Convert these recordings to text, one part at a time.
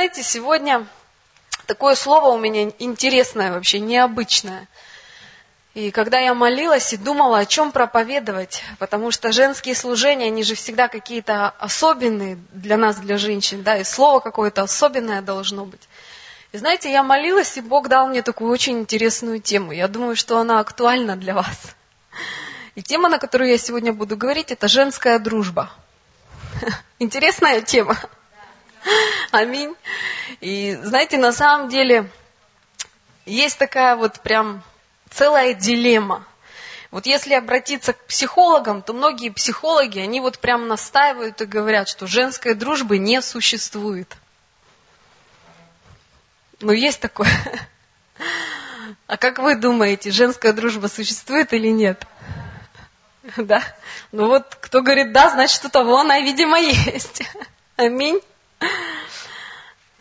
знаете, сегодня такое слово у меня интересное вообще, необычное. И когда я молилась и думала, о чем проповедовать, потому что женские служения, они же всегда какие-то особенные для нас, для женщин, да, и слово какое-то особенное должно быть. И знаете, я молилась, и Бог дал мне такую очень интересную тему. Я думаю, что она актуальна для вас. И тема, на которую я сегодня буду говорить, это женская дружба. Интересная тема. Аминь. И знаете, на самом деле есть такая вот прям целая дилемма. Вот если обратиться к психологам, то многие психологи, они вот прям настаивают и говорят, что женской дружбы не существует. Ну, есть такое. А как вы думаете, женская дружба существует или нет? Да? Ну вот, кто говорит да, значит, у того она, видимо, есть. Аминь.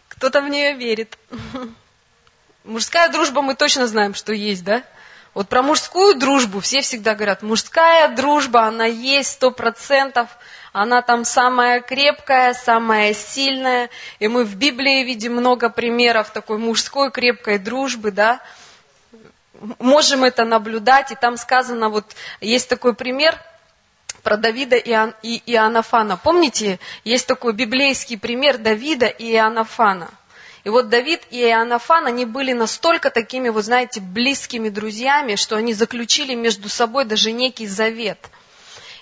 Кто-то в нее верит. Мужская дружба мы точно знаем, что есть, да? Вот про мужскую дружбу все всегда говорят, мужская дружба, она есть сто процентов, она там самая крепкая, самая сильная. И мы в Библии видим много примеров такой мужской крепкой дружбы, да? Можем это наблюдать, и там сказано, вот есть такой пример про Давида и Иоаннафана. Помните, есть такой библейский пример Давида и Иоаннафана. И вот Давид и Иоаннафан, они были настолько такими, вы знаете, близкими друзьями, что они заключили между собой даже некий завет.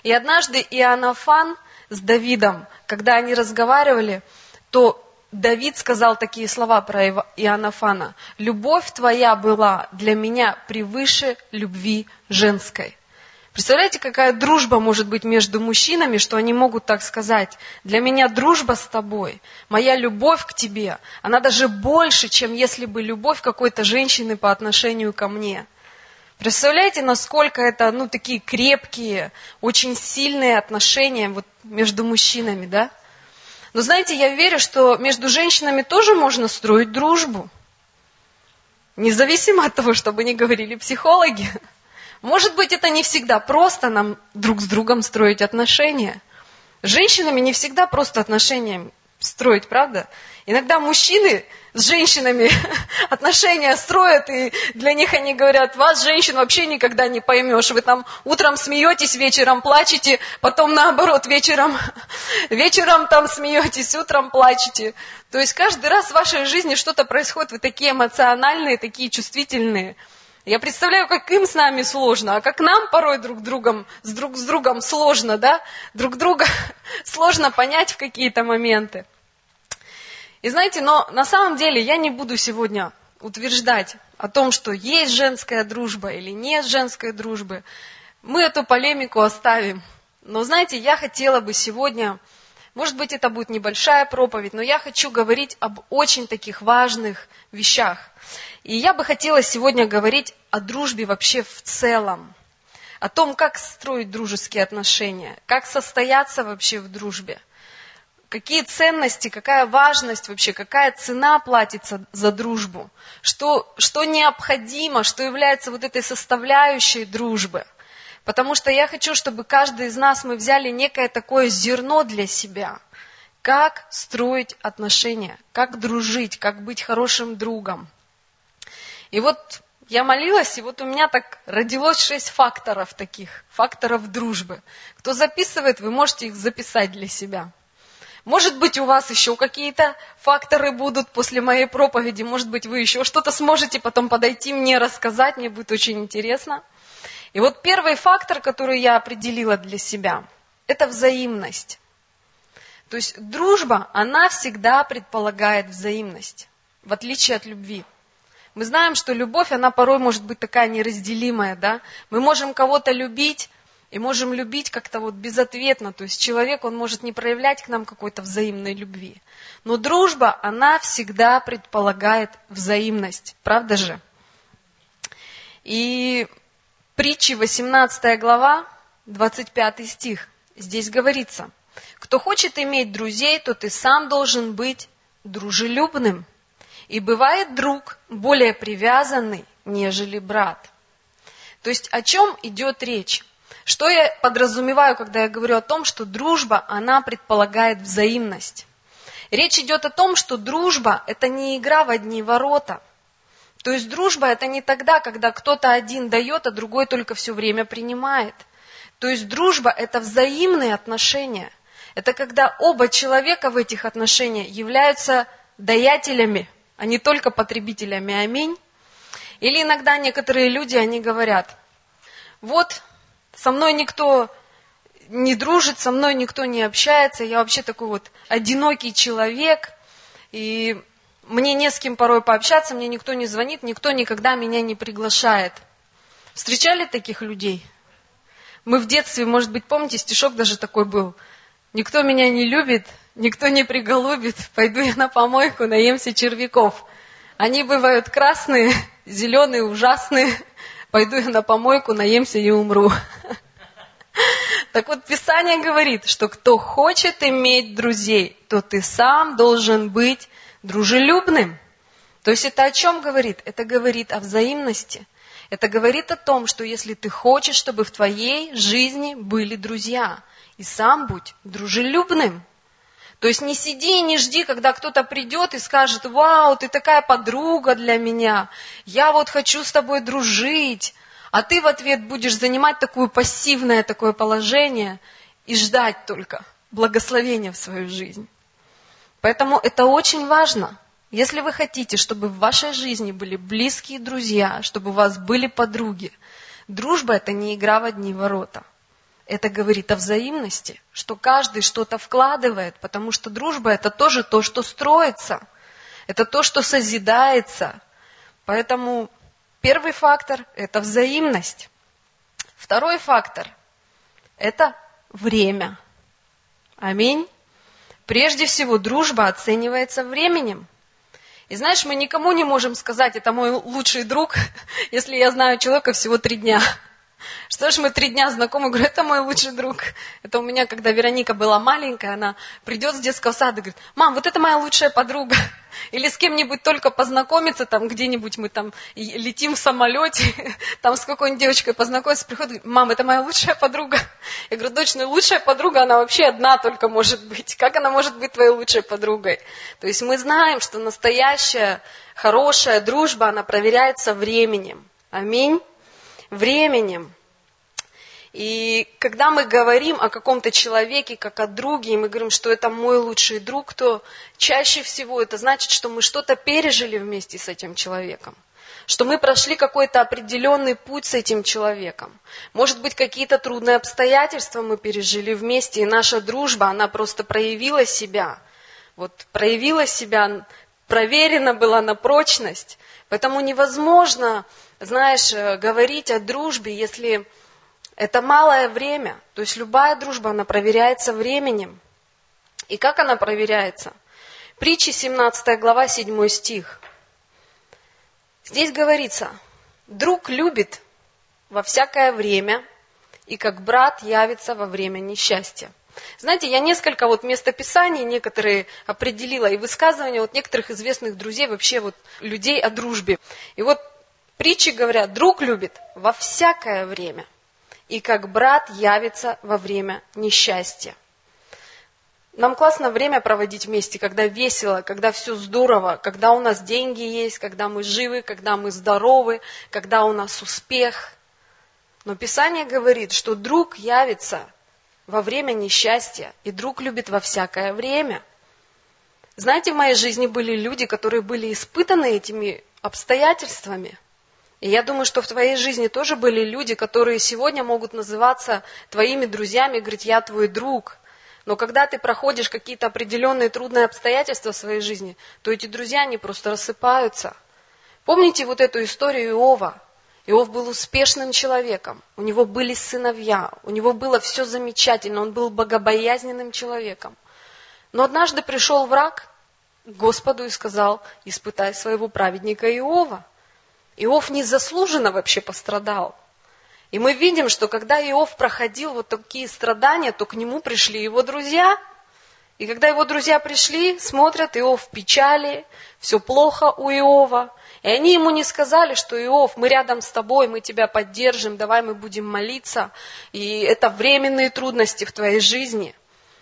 И однажды Иоаннафан с Давидом, когда они разговаривали, то Давид сказал такие слова про Иоаннафана. «Любовь твоя была для меня превыше любви женской». Представляете, какая дружба может быть между мужчинами, что они могут так сказать. Для меня дружба с тобой, моя любовь к тебе, она даже больше, чем если бы любовь какой-то женщины по отношению ко мне. Представляете, насколько это, ну, такие крепкие, очень сильные отношения вот между мужчинами, да? Но знаете, я верю, что между женщинами тоже можно строить дружбу. Независимо от того, чтобы не говорили психологи. Может быть, это не всегда просто нам друг с другом строить отношения. С женщинами не всегда просто отношения строить, правда? Иногда мужчины с женщинами отношения строят, и для них они говорят, вас, женщин, вообще никогда не поймешь. Вы там утром смеетесь, вечером плачете, потом наоборот, вечером, вечером там смеетесь, утром плачете. То есть каждый раз в вашей жизни что-то происходит, вы такие эмоциональные, такие чувствительные – я представляю, как им с нами сложно, а как нам порой друг другом, с друг с другом сложно, да? Друг друга сложно понять в какие-то моменты. И знаете, но на самом деле я не буду сегодня утверждать о том, что есть женская дружба или нет женской дружбы. Мы эту полемику оставим. Но знаете, я хотела бы сегодня, может быть, это будет небольшая проповедь, но я хочу говорить об очень таких важных вещах. И я бы хотела сегодня говорить о дружбе вообще в целом, о том, как строить дружеские отношения, как состояться вообще в дружбе, какие ценности, какая важность вообще, какая цена платится за дружбу, что, что необходимо, что является вот этой составляющей дружбы. Потому что я хочу, чтобы каждый из нас мы взяли некое такое зерно для себя, как строить отношения, как дружить, как быть хорошим другом. И вот я молилась, и вот у меня так родилось шесть факторов таких, факторов дружбы. Кто записывает, вы можете их записать для себя. Может быть, у вас еще какие-то факторы будут после моей проповеди, может быть, вы еще что-то сможете потом подойти мне рассказать, мне будет очень интересно. И вот первый фактор, который я определила для себя, это взаимность. То есть дружба, она всегда предполагает взаимность, в отличие от любви. Мы знаем, что любовь, она порой может быть такая неразделимая, да? Мы можем кого-то любить, и можем любить как-то вот безответно. То есть человек, он может не проявлять к нам какой-то взаимной любви. Но дружба, она всегда предполагает взаимность. Правда же? И притчи 18 глава, 25 стих. Здесь говорится, кто хочет иметь друзей, то ты сам должен быть дружелюбным. И бывает друг более привязанный, нежели брат. То есть о чем идет речь? Что я подразумеваю, когда я говорю о том, что дружба, она предполагает взаимность? Речь идет о том, что дружба – это не игра в одни ворота. То есть дружба – это не тогда, когда кто-то один дает, а другой только все время принимает. То есть дружба – это взаимные отношения. Это когда оба человека в этих отношениях являются даятелями, а не только потребителями. Аминь. Или иногда некоторые люди, они говорят, вот со мной никто не дружит, со мной никто не общается, я вообще такой вот одинокий человек, и мне не с кем порой пообщаться, мне никто не звонит, никто никогда меня не приглашает. Встречали таких людей? Мы в детстве, может быть, помните, стишок даже такой был. Никто меня не любит, никто не приголубит, пойду я на помойку, наемся червяков. Они бывают красные, зеленые, ужасные, пойду я на помойку, наемся и умру. Так вот, Писание говорит, что кто хочет иметь друзей, то ты сам должен быть дружелюбным. То есть это о чем говорит? Это говорит о взаимности. Это говорит о том, что если ты хочешь, чтобы в твоей жизни были друзья, и сам будь дружелюбным. То есть не сиди и не жди, когда кто-то придет и скажет, вау, ты такая подруга для меня, я вот хочу с тобой дружить, а ты в ответ будешь занимать такое пассивное такое положение и ждать только благословения в свою жизнь. Поэтому это очень важно. Если вы хотите, чтобы в вашей жизни были близкие друзья, чтобы у вас были подруги, дружба это не игра в одни ворота. Это говорит о взаимности, что каждый что-то вкладывает, потому что дружба это тоже то, что строится, это то, что созидается. Поэтому Первый фактор – это взаимность. Второй фактор – это время. Аминь. Прежде всего, дружба оценивается временем. И знаешь, мы никому не можем сказать, это мой лучший друг, если я знаю человека всего три дня. Что ж, мы три дня знакомы, говорю, это мой лучший друг. Это у меня, когда Вероника была маленькая, она придет с детского сада и говорит, мам, вот это моя лучшая подруга. Или с кем-нибудь только познакомиться, там где-нибудь мы там летим в самолете, там с какой-нибудь девочкой познакомиться, приходит, говорит, мам, это моя лучшая подруга. Я говорю, дочь, ну лучшая подруга, она вообще одна только может быть. Как она может быть твоей лучшей подругой? То есть мы знаем, что настоящая, хорошая дружба, она проверяется временем. Аминь временем. И когда мы говорим о каком-то человеке, как о друге, и мы говорим, что это мой лучший друг, то чаще всего это значит, что мы что-то пережили вместе с этим человеком что мы прошли какой-то определенный путь с этим человеком. Может быть, какие-то трудные обстоятельства мы пережили вместе, и наша дружба, она просто проявила себя. Вот проявила себя, проверена была на прочность. Поэтому невозможно знаешь, э, говорить о дружбе, если это малое время. То есть любая дружба, она проверяется временем. И как она проверяется? Притчи 17 глава 7 стих. Здесь говорится, друг любит во всякое время, и как брат явится во время несчастья. Знаете, я несколько вот местописаний некоторые определила и высказывания вот некоторых известных друзей, вообще вот людей о дружбе. И вот Притчи говорят, друг любит во всякое время, и как брат явится во время несчастья. Нам классно время проводить вместе, когда весело, когда все здорово, когда у нас деньги есть, когда мы живы, когда мы здоровы, когда у нас успех. Но Писание говорит, что друг явится во время несчастья, и друг любит во всякое время. Знаете, в моей жизни были люди, которые были испытаны этими обстоятельствами – и я думаю, что в твоей жизни тоже были люди, которые сегодня могут называться твоими друзьями, говорить, я твой друг. Но когда ты проходишь какие-то определенные трудные обстоятельства в своей жизни, то эти друзья, они просто рассыпаются. Помните вот эту историю Иова? Иов был успешным человеком, у него были сыновья, у него было все замечательно, он был богобоязненным человеком. Но однажды пришел враг к Господу и сказал, испытай своего праведника Иова – Иов незаслуженно вообще пострадал. И мы видим, что когда Иов проходил вот такие страдания, то к нему пришли его друзья. И когда его друзья пришли, смотрят, Иов в печали, все плохо у Иова. И они ему не сказали, что Иов, мы рядом с тобой, мы тебя поддержим, давай мы будем молиться. И это временные трудности в твоей жизни.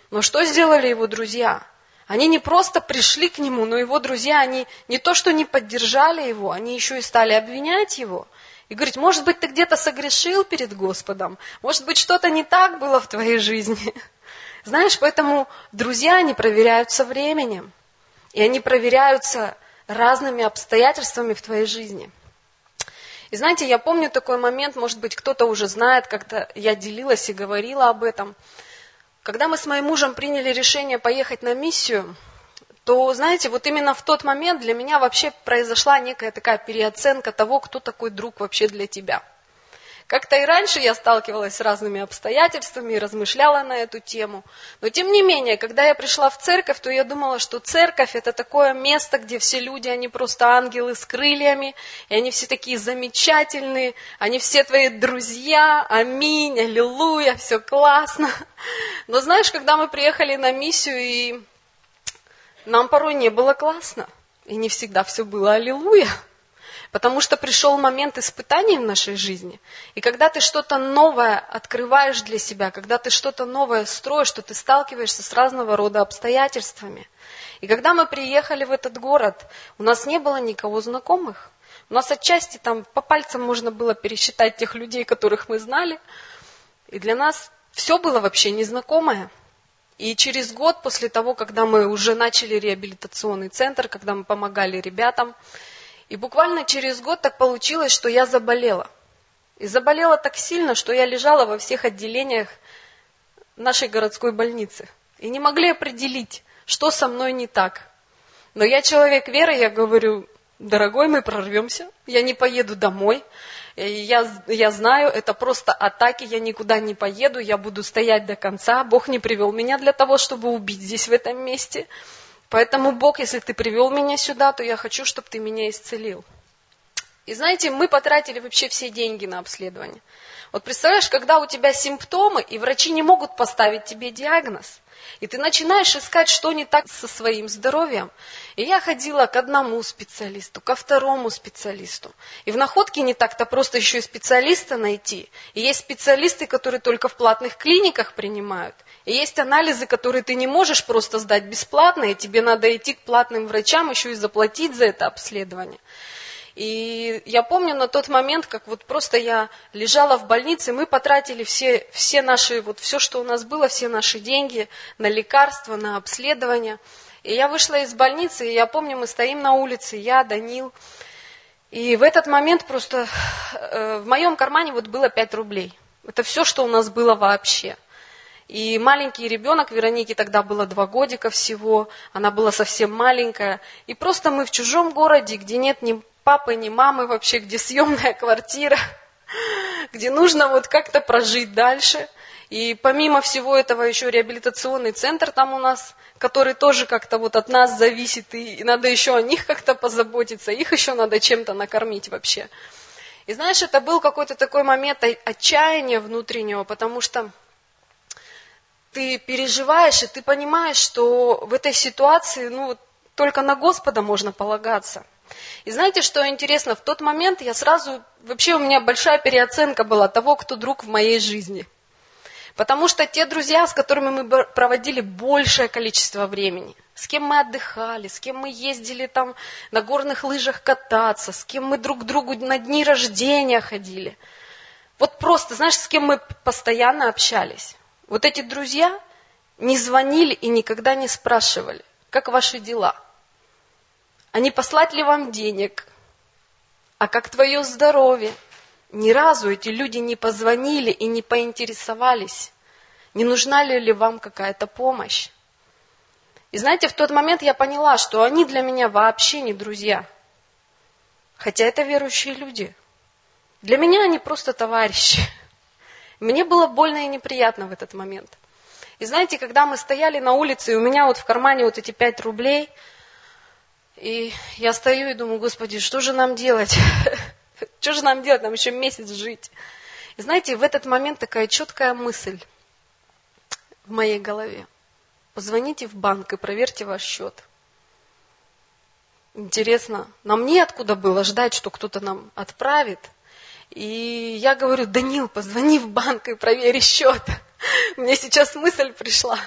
Но что сделали его друзья? Они не просто пришли к нему, но его друзья, они не то что не поддержали его, они еще и стали обвинять его. И говорить, может быть, ты где-то согрешил перед Господом, может быть, что-то не так было в твоей жизни. Знаешь, поэтому друзья, они проверяются временем, и они проверяются разными обстоятельствами в твоей жизни. И знаете, я помню такой момент, может быть, кто-то уже знает, как-то я делилась и говорила об этом – когда мы с моим мужем приняли решение поехать на миссию, то, знаете, вот именно в тот момент для меня вообще произошла некая такая переоценка того, кто такой друг вообще для тебя – как-то и раньше я сталкивалась с разными обстоятельствами и размышляла на эту тему. Но тем не менее, когда я пришла в церковь, то я думала, что церковь это такое место, где все люди, они просто ангелы с крыльями, и они все такие замечательные, они все твои друзья, аминь, аллилуйя, все классно. Но знаешь, когда мы приехали на миссию, и нам порой не было классно, и не всегда все было аллилуйя. Потому что пришел момент испытаний в нашей жизни. И когда ты что-то новое открываешь для себя, когда ты что-то новое строишь, что ты сталкиваешься с разного рода обстоятельствами. И когда мы приехали в этот город, у нас не было никого знакомых. У нас отчасти там по пальцам можно было пересчитать тех людей, которых мы знали. И для нас все было вообще незнакомое. И через год после того, когда мы уже начали реабилитационный центр, когда мы помогали ребятам, и буквально через год так получилось, что я заболела. И заболела так сильно, что я лежала во всех отделениях нашей городской больницы. И не могли определить, что со мной не так. Но я человек веры, я говорю, дорогой, мы прорвемся, я не поеду домой, я, я знаю, это просто атаки, я никуда не поеду, я буду стоять до конца, Бог не привел меня для того, чтобы убить здесь, в этом месте. Поэтому, Бог, если ты привел меня сюда, то я хочу, чтобы ты меня исцелил. И знаете, мы потратили вообще все деньги на обследование. Вот представляешь, когда у тебя симптомы, и врачи не могут поставить тебе диагноз, и ты начинаешь искать, что не так со своим здоровьем. И я ходила к одному специалисту, ко второму специалисту. И в находке не так-то просто еще и специалиста найти. И есть специалисты, которые только в платных клиниках принимают. И есть анализы, которые ты не можешь просто сдать бесплатно, и тебе надо идти к платным врачам еще и заплатить за это обследование. И я помню на тот момент, как вот просто я лежала в больнице, мы потратили все, все наши, вот все, что у нас было, все наши деньги на лекарства, на обследование. И я вышла из больницы, и я помню, мы стоим на улице, я, Данил. И в этот момент просто э, в моем кармане вот было 5 рублей. Это все, что у нас было вообще. И маленький ребенок, Веронике тогда было два годика всего, она была совсем маленькая. И просто мы в чужом городе, где нет ни папы, ни мамы вообще, где съемная квартира, где нужно вот как-то прожить дальше. И помимо всего этого еще реабилитационный центр там у нас, который тоже как-то вот от нас зависит, и надо еще о них как-то позаботиться, их еще надо чем-то накормить вообще. И знаешь, это был какой-то такой момент отчаяния внутреннего, потому что ты переживаешь, и ты понимаешь, что в этой ситуации, ну, только на Господа можно полагаться. И знаете, что интересно? В тот момент я сразу, вообще у меня большая переоценка была того, кто друг в моей жизни. Потому что те друзья, с которыми мы проводили большее количество времени, с кем мы отдыхали, с кем мы ездили там на горных лыжах кататься, с кем мы друг к другу на дни рождения ходили. Вот просто, знаешь, с кем мы постоянно общались. Вот эти друзья не звонили и никогда не спрашивали, как ваши дела, а не послать ли вам денег, а как твое здоровье. Ни разу эти люди не позвонили и не поинтересовались, не нужна ли, ли вам какая-то помощь. И знаете, в тот момент я поняла, что они для меня вообще не друзья. Хотя это верующие люди. Для меня они просто товарищи. Мне было больно и неприятно в этот момент. И знаете, когда мы стояли на улице, и у меня вот в кармане вот эти пять рублей, и я стою и думаю, Господи, что же нам делать? Что же нам делать? Нам еще месяц жить. И знаете, в этот момент такая четкая мысль в моей голове. Позвоните в банк и проверьте ваш счет. Интересно, нам неоткуда было ждать, что кто-то нам отправит – и я говорю, Данил, позвони в банк и проверь счет. Мне сейчас мысль пришла.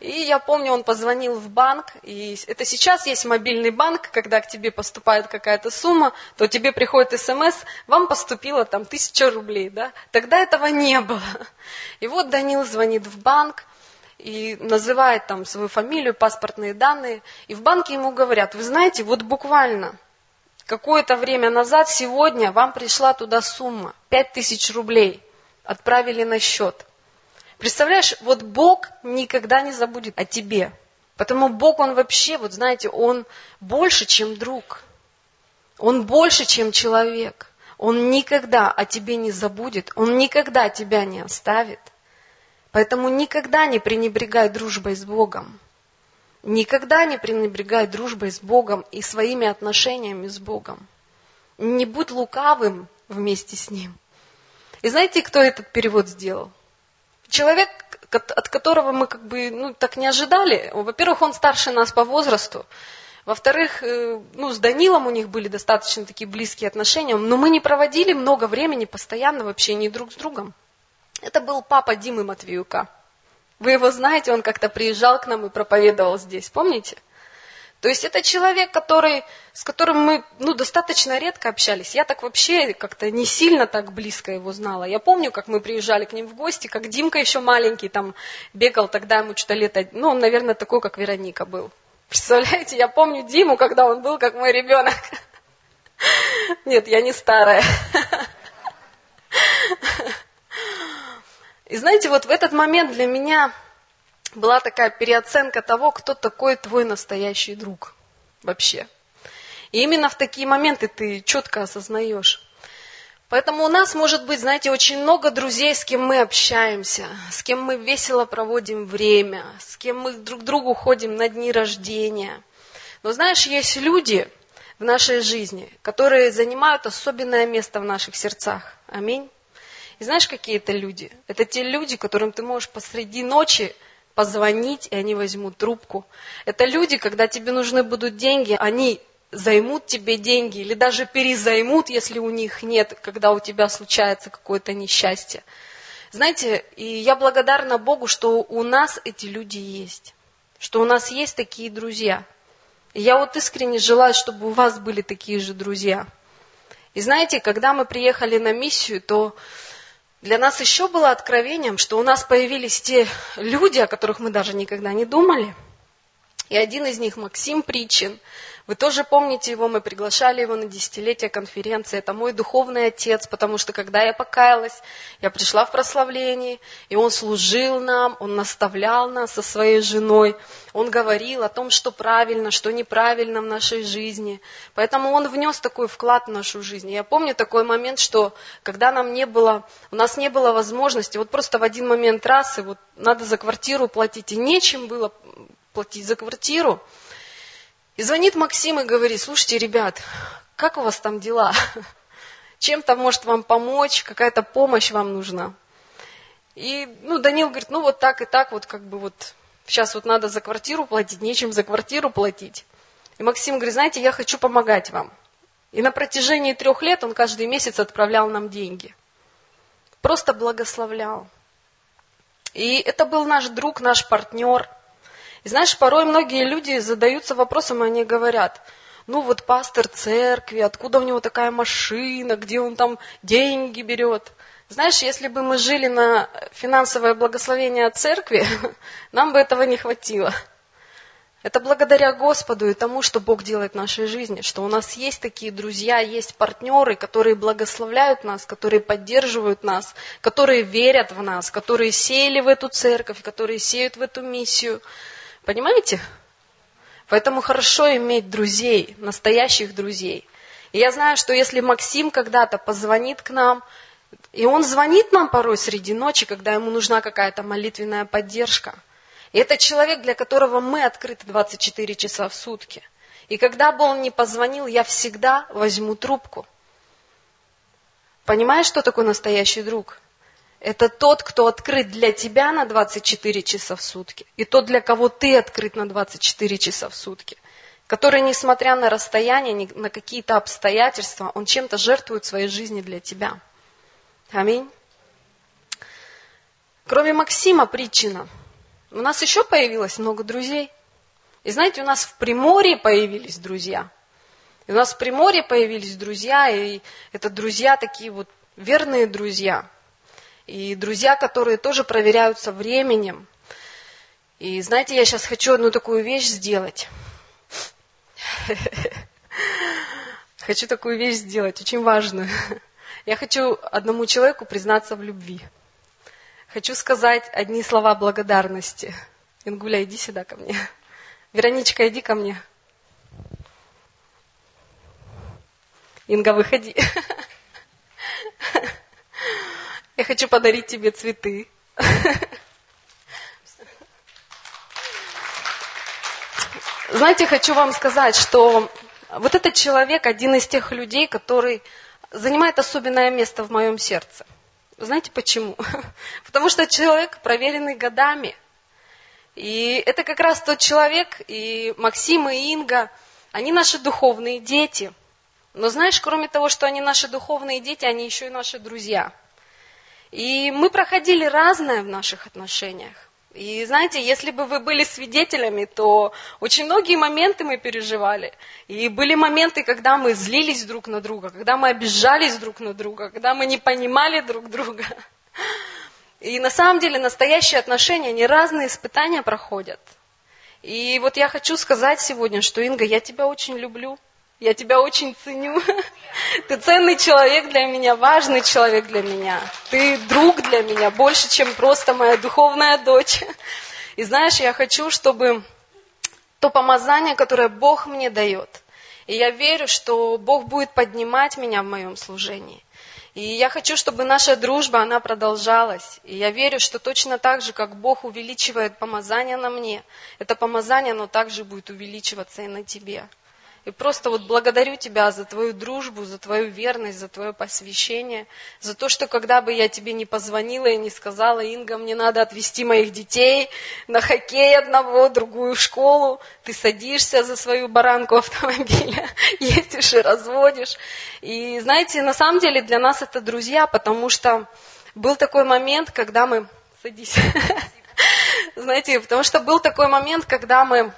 И я помню, он позвонил в банк, и это сейчас есть мобильный банк, когда к тебе поступает какая-то сумма, то тебе приходит смс, вам поступило там тысяча рублей, да? Тогда этого не было. И вот Данил звонит в банк, и называет там свою фамилию, паспортные данные, и в банке ему говорят, вы знаете, вот буквально какое-то время назад, сегодня вам пришла туда сумма, пять тысяч рублей, отправили на счет. Представляешь, вот Бог никогда не забудет о тебе. Потому Бог, Он вообще, вот знаете, Он больше, чем друг. Он больше, чем человек. Он никогда о тебе не забудет. Он никогда тебя не оставит. Поэтому никогда не пренебрегай дружбой с Богом. Никогда не пренебрегай дружбой с Богом и своими отношениями с Богом. Не будь лукавым вместе с Ним. И знаете, кто этот перевод сделал? Человек, от которого мы как бы ну, так не ожидали. Во-первых, он старше нас по возрасту. Во-вторых, э, ну, с Данилом у них были достаточно такие близкие отношения, но мы не проводили много времени постоянно в общении друг с другом. Это был папа Димы Матвеюка. Вы его знаете, он как-то приезжал к нам и проповедовал здесь, помните? То есть это человек, который, с которым мы ну, достаточно редко общались. Я так вообще как-то не сильно так близко его знала. Я помню, как мы приезжали к ним в гости, как Димка еще маленький там бегал, тогда ему что-то лет, ну, он, наверное, такой, как Вероника был. Представляете, я помню Диму, когда он был как мой ребенок. Нет, я не старая. И знаете, вот в этот момент для меня была такая переоценка того, кто такой твой настоящий друг вообще. И именно в такие моменты ты четко осознаешь. Поэтому у нас может быть, знаете, очень много друзей, с кем мы общаемся, с кем мы весело проводим время, с кем мы друг к другу ходим на дни рождения. Но знаешь, есть люди в нашей жизни, которые занимают особенное место в наших сердцах. Аминь. И знаешь, какие это люди? Это те люди, которым ты можешь посреди ночи позвонить, и они возьмут трубку. Это люди, когда тебе нужны будут деньги, они займут тебе деньги или даже перезаймут, если у них нет, когда у тебя случается какое-то несчастье. Знаете, и я благодарна Богу, что у нас эти люди есть, что у нас есть такие друзья. И я вот искренне желаю, чтобы у вас были такие же друзья. И знаете, когда мы приехали на миссию, то для нас еще было откровением, что у нас появились те люди, о которых мы даже никогда не думали. И один из них, Максим Причин, вы тоже помните его, мы приглашали его на десятилетие конференции. Это мой духовный отец, потому что когда я покаялась, я пришла в прославление, и он служил нам, он наставлял нас со своей женой, он говорил о том, что правильно, что неправильно в нашей жизни. Поэтому он внес такой вклад в нашу жизнь. Я помню такой момент, что когда нам не было, у нас не было возможности, вот просто в один момент раз, и вот надо за квартиру платить, и нечем было платить за квартиру, и звонит Максим и говорит, слушайте, ребят, как у вас там дела? Чем-то может вам помочь, какая-то помощь вам нужна. И, ну, Данил говорит, ну, вот так и так, вот как бы вот сейчас вот надо за квартиру платить, нечем за квартиру платить. И Максим говорит, знаете, я хочу помогать вам. И на протяжении трех лет он каждый месяц отправлял нам деньги. Просто благословлял. И это был наш друг, наш партнер. И знаешь, порой многие люди задаются вопросом, и они говорят, ну вот пастор церкви, откуда у него такая машина, где он там деньги берет. Знаешь, если бы мы жили на финансовое благословение от церкви, нам бы этого не хватило. Это благодаря Господу и тому, что Бог делает в нашей жизни, что у нас есть такие друзья, есть партнеры, которые благословляют нас, которые поддерживают нас, которые верят в нас, которые сеяли в эту церковь, которые сеют в эту миссию. Понимаете? Поэтому хорошо иметь друзей, настоящих друзей. И я знаю, что если Максим когда-то позвонит к нам, и он звонит нам порой среди ночи, когда ему нужна какая-то молитвенная поддержка. И это человек, для которого мы открыты 24 часа в сутки. И когда бы он ни позвонил, я всегда возьму трубку. Понимаешь, что такое настоящий друг? Это тот, кто открыт для тебя на 24 часа в сутки. И тот, для кого ты открыт на 24 часа в сутки. Который, несмотря на расстояние, на какие-то обстоятельства, он чем-то жертвует своей жизни для тебя. Аминь. Кроме Максима Притчина, у нас еще появилось много друзей. И знаете, у нас в Приморье появились друзья. И у нас в Приморье появились друзья, и это друзья такие вот верные друзья. И друзья, которые тоже проверяются временем. И знаете, я сейчас хочу одну такую вещь сделать. Хочу такую вещь сделать, очень важную. Я хочу одному человеку признаться в любви. Хочу сказать одни слова благодарности. Ингуля, иди сюда ко мне. Вероничка, иди ко мне. Инга, выходи. Я хочу подарить тебе цветы. Знаете, хочу вам сказать, что вот этот человек один из тех людей, который занимает особенное место в моем сердце. Знаете почему? Потому что человек, проверенный годами. И это как раз тот человек, и Максим, и Инга, они наши духовные дети. Но знаешь, кроме того, что они наши духовные дети, они еще и наши друзья. И мы проходили разное в наших отношениях. И знаете, если бы вы были свидетелями, то очень многие моменты мы переживали. И были моменты, когда мы злились друг на друга, когда мы обижались друг на друга, когда мы не понимали друг друга. И на самом деле настоящие отношения, они разные испытания проходят. И вот я хочу сказать сегодня, что Инга, я тебя очень люблю. Я тебя очень ценю. Ты ценный человек для меня, важный человек для меня. Ты друг для меня, больше, чем просто моя духовная дочь. И знаешь, я хочу, чтобы то помазание, которое Бог мне дает, и я верю, что Бог будет поднимать меня в моем служении. И я хочу, чтобы наша дружба, она продолжалась. И я верю, что точно так же, как Бог увеличивает помазание на мне, это помазание, оно также будет увеличиваться и на тебе. И просто вот благодарю Тебя за Твою дружбу, за Твою верность, за Твое посвящение, за то, что когда бы я Тебе не позвонила и не сказала, Инга, мне надо отвезти моих детей на хоккей одного, другую в школу, ты садишься за свою баранку автомобиля, ездишь и разводишь. И знаете, на самом деле для нас это друзья, потому что был такой момент, когда мы... Садись. Знаете, потому что был такой момент, когда мы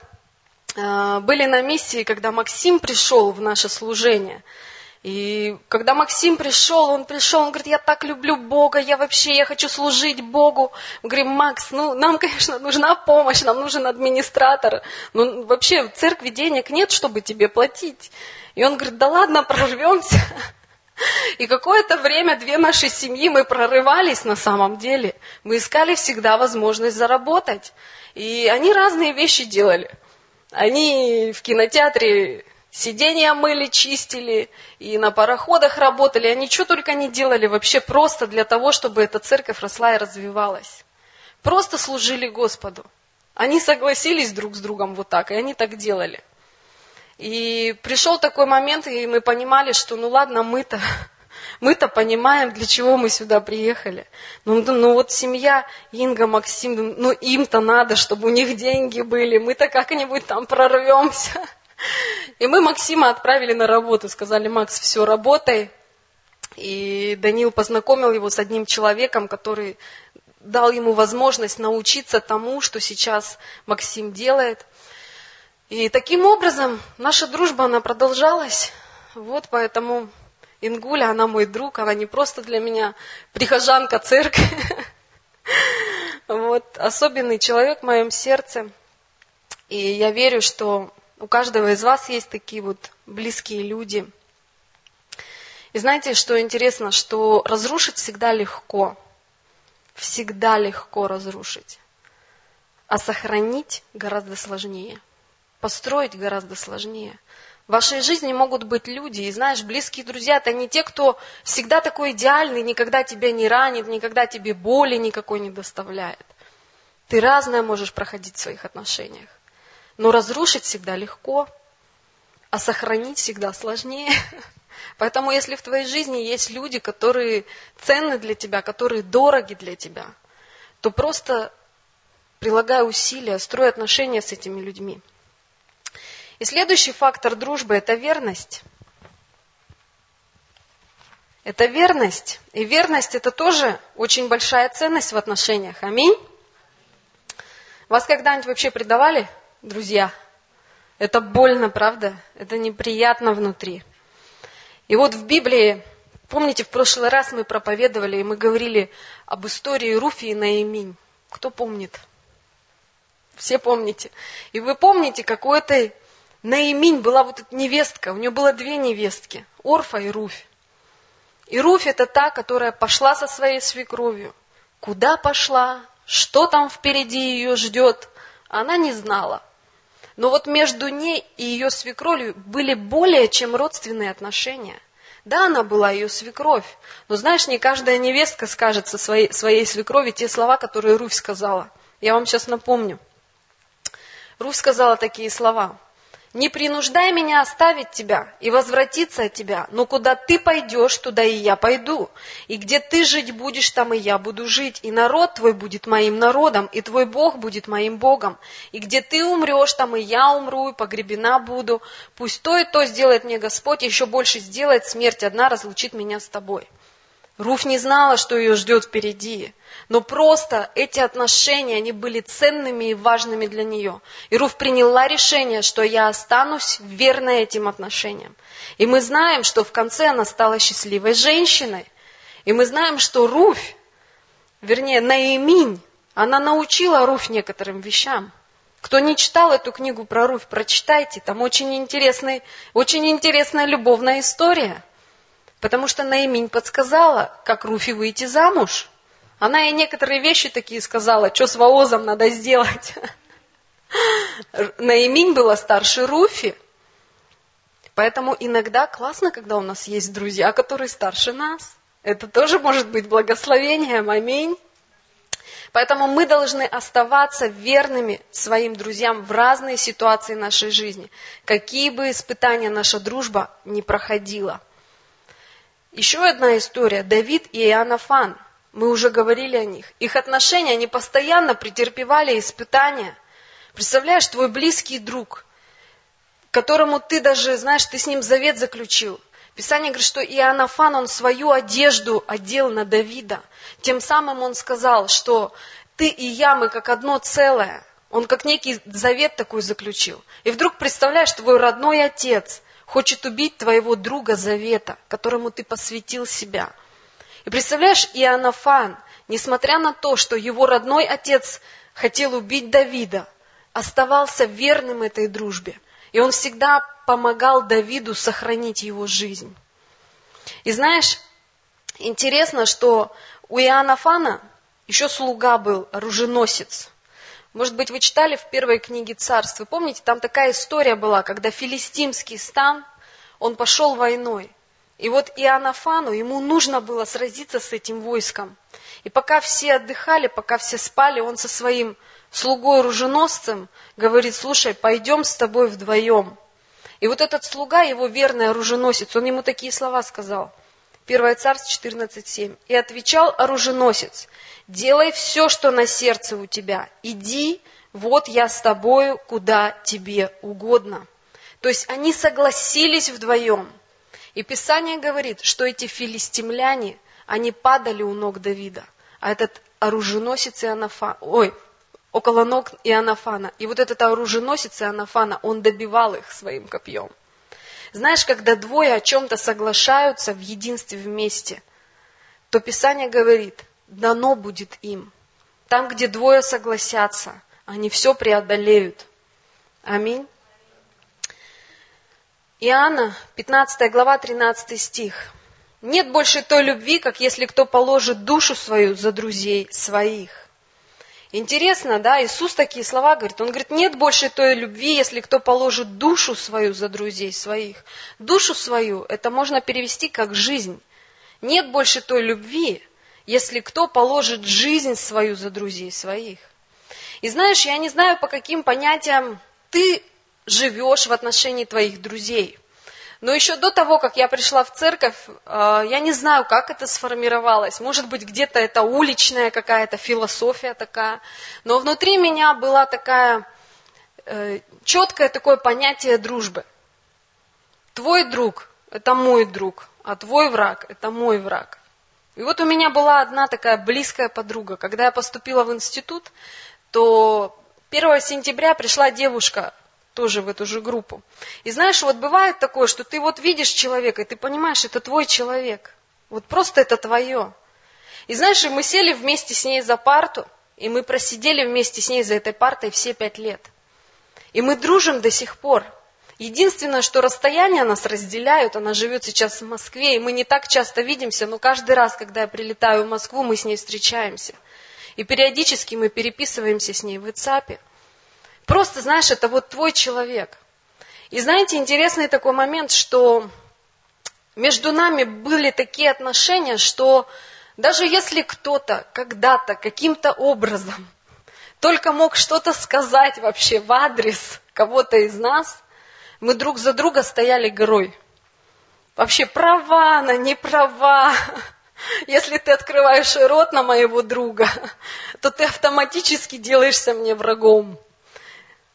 были на миссии, когда Максим пришел в наше служение. И когда Максим пришел, он пришел, он говорит, я так люблю Бога, я вообще, я хочу служить Богу. Мы говорим, Макс, ну, нам, конечно, нужна помощь, нам нужен администратор. Но вообще в церкви денег нет, чтобы тебе платить. И он говорит, да ладно, прорвемся. И какое-то время две наши семьи мы прорывались на самом деле. Мы искали всегда возможность заработать. И они разные вещи делали. Они в кинотеатре сиденья мыли, чистили, и на пароходах работали. Они что только не делали вообще просто для того, чтобы эта церковь росла и развивалась. Просто служили Господу. Они согласились друг с другом вот так, и они так делали. И пришел такой момент, и мы понимали, что ну ладно, мы-то мы-то понимаем, для чего мы сюда приехали. Ну, ну, вот семья Инга, Максим, ну им-то надо, чтобы у них деньги были. Мы-то как-нибудь там прорвемся. И мы Максима отправили на работу. Сказали, Макс, все, работай. И Данил познакомил его с одним человеком, который дал ему возможность научиться тому, что сейчас Максим делает. И таким образом наша дружба, она продолжалась. Вот поэтому Ингуля, она мой друг, она не просто для меня прихожанка церкви. Вот, особенный человек в моем сердце. И я верю, что у каждого из вас есть такие вот близкие люди. И знаете, что интересно, что разрушить всегда легко. Всегда легко разрушить. А сохранить гораздо сложнее. Построить гораздо сложнее. В вашей жизни могут быть люди, и знаешь, близкие друзья, это не те, кто всегда такой идеальный, никогда тебя не ранит, никогда тебе боли никакой не доставляет. Ты разное можешь проходить в своих отношениях. Но разрушить всегда легко, а сохранить всегда сложнее. Поэтому если в твоей жизни есть люди, которые ценны для тебя, которые дороги для тебя, то просто прилагай усилия, строй отношения с этими людьми. И следующий фактор дружбы – это верность. Это верность. И верность – это тоже очень большая ценность в отношениях. Аминь. Вас когда-нибудь вообще предавали, друзья? Это больно, правда? Это неприятно внутри. И вот в Библии, помните, в прошлый раз мы проповедовали, и мы говорили об истории Руфи и Наиминь. Кто помнит? Все помните. И вы помните, как у этой Наиминь была вот эта невестка, у нее было две невестки, Орфа и Руфь. И Руфь это та, которая пошла со своей свекровью. Куда пошла, что там впереди ее ждет, она не знала. Но вот между ней и ее свекровью были более чем родственные отношения. Да, она была ее свекровь, но знаешь, не каждая невестка скажет со своей, своей свекрови те слова, которые Руфь сказала. Я вам сейчас напомню. Руфь сказала такие слова. Не принуждай меня оставить тебя и возвратиться от тебя, но куда ты пойдешь, туда и я пойду. И где ты жить будешь, там и я буду жить. И народ твой будет моим народом, и твой Бог будет моим Богом. И где ты умрешь, там и я умру, и погребена буду. Пусть то и то сделает мне Господь, еще больше сделает, смерть одна разлучит меня с тобой. Руф не знала, что ее ждет впереди, но просто эти отношения, они были ценными и важными для нее. И Руф приняла решение, что я останусь верной этим отношениям. И мы знаем, что в конце она стала счастливой женщиной. И мы знаем, что Руфь, вернее, Наиминь, она научила Руфь некоторым вещам. Кто не читал эту книгу про Руфь, прочитайте. Там очень, интересный, очень интересная любовная история – Потому что Наиминь подсказала, как Руфи выйти замуж. Она ей некоторые вещи такие сказала, что с Воозом надо сделать. Наиминь была старше Руфи. Поэтому иногда классно, когда у нас есть друзья, которые старше нас. Это тоже может быть благословением. Аминь. Поэтому мы должны оставаться верными своим друзьям в разные ситуации нашей жизни, какие бы испытания наша дружба не проходила. Еще одна история. Давид и Иоаннафан. Мы уже говорили о них. Их отношения, они постоянно претерпевали испытания. Представляешь, твой близкий друг, которому ты даже, знаешь, ты с ним завет заключил. Писание говорит, что Иоаннафан, он свою одежду одел на Давида. Тем самым он сказал, что ты и я, мы как одно целое. Он как некий завет такой заключил. И вдруг представляешь, твой родной отец – хочет убить твоего друга Завета, которому ты посвятил себя. И представляешь, Иоаннафан, несмотря на то, что его родной отец хотел убить Давида, оставался верным этой дружбе. И он всегда помогал Давиду сохранить его жизнь. И знаешь, интересно, что у Иоаннафана еще слуга был, оруженосец. Может быть, вы читали в первой книге царств. Вы помните, там такая история была, когда филистимский стан, он пошел войной. И вот Иоаннафану, ему нужно было сразиться с этим войском. И пока все отдыхали, пока все спали, он со своим слугой-оруженосцем говорит, слушай, пойдем с тобой вдвоем. И вот этот слуга, его верный оруженосец, он ему такие слова сказал. 1 Царств 14.7. «И отвечал оруженосец, делай все, что на сердце у тебя, иди, вот я с тобою, куда тебе угодно». То есть они согласились вдвоем. И Писание говорит, что эти филистимляне, они падали у ног Давида. А этот оруженосец Иоаннафан, ой, около ног Иоаннафана. И вот этот оруженосец Иоаннафана, он добивал их своим копьем. Знаешь, когда двое о чем-то соглашаются в единстве вместе, то Писание говорит, дано будет им. Там, где двое согласятся, они все преодолеют. Аминь. Иоанна, 15 глава, 13 стих. Нет больше той любви, как если кто положит душу свою за друзей своих. Интересно, да, Иисус такие слова говорит. Он говорит, нет больше той любви, если кто положит душу свою за друзей своих. Душу свою, это можно перевести как жизнь. Нет больше той любви, если кто положит жизнь свою за друзей своих. И знаешь, я не знаю, по каким понятиям ты живешь в отношении твоих друзей – но еще до того, как я пришла в церковь, э, я не знаю, как это сформировалось. Может быть, где-то это уличная какая-то философия такая. Но внутри меня была такая э, четкое такое понятие дружбы. Твой друг – это мой друг, а твой враг – это мой враг. И вот у меня была одна такая близкая подруга. Когда я поступила в институт, то 1 сентября пришла девушка тоже в эту же группу. И знаешь, вот бывает такое, что ты вот видишь человека, и ты понимаешь, это твой человек. Вот просто это твое. И знаешь, мы сели вместе с ней за парту, и мы просидели вместе с ней за этой партой все пять лет. И мы дружим до сих пор. Единственное, что расстояние нас разделяют, она живет сейчас в Москве, и мы не так часто видимся, но каждый раз, когда я прилетаю в Москву, мы с ней встречаемся. И периодически мы переписываемся с ней в WhatsApp. Просто, знаешь, это вот твой человек. И знаете, интересный такой момент, что между нами были такие отношения, что даже если кто-то когда-то каким-то образом только мог что-то сказать вообще в адрес кого-то из нас, мы друг за друга стояли горой. Вообще, права она, не права. Если ты открываешь рот на моего друга, то ты автоматически делаешься мне врагом.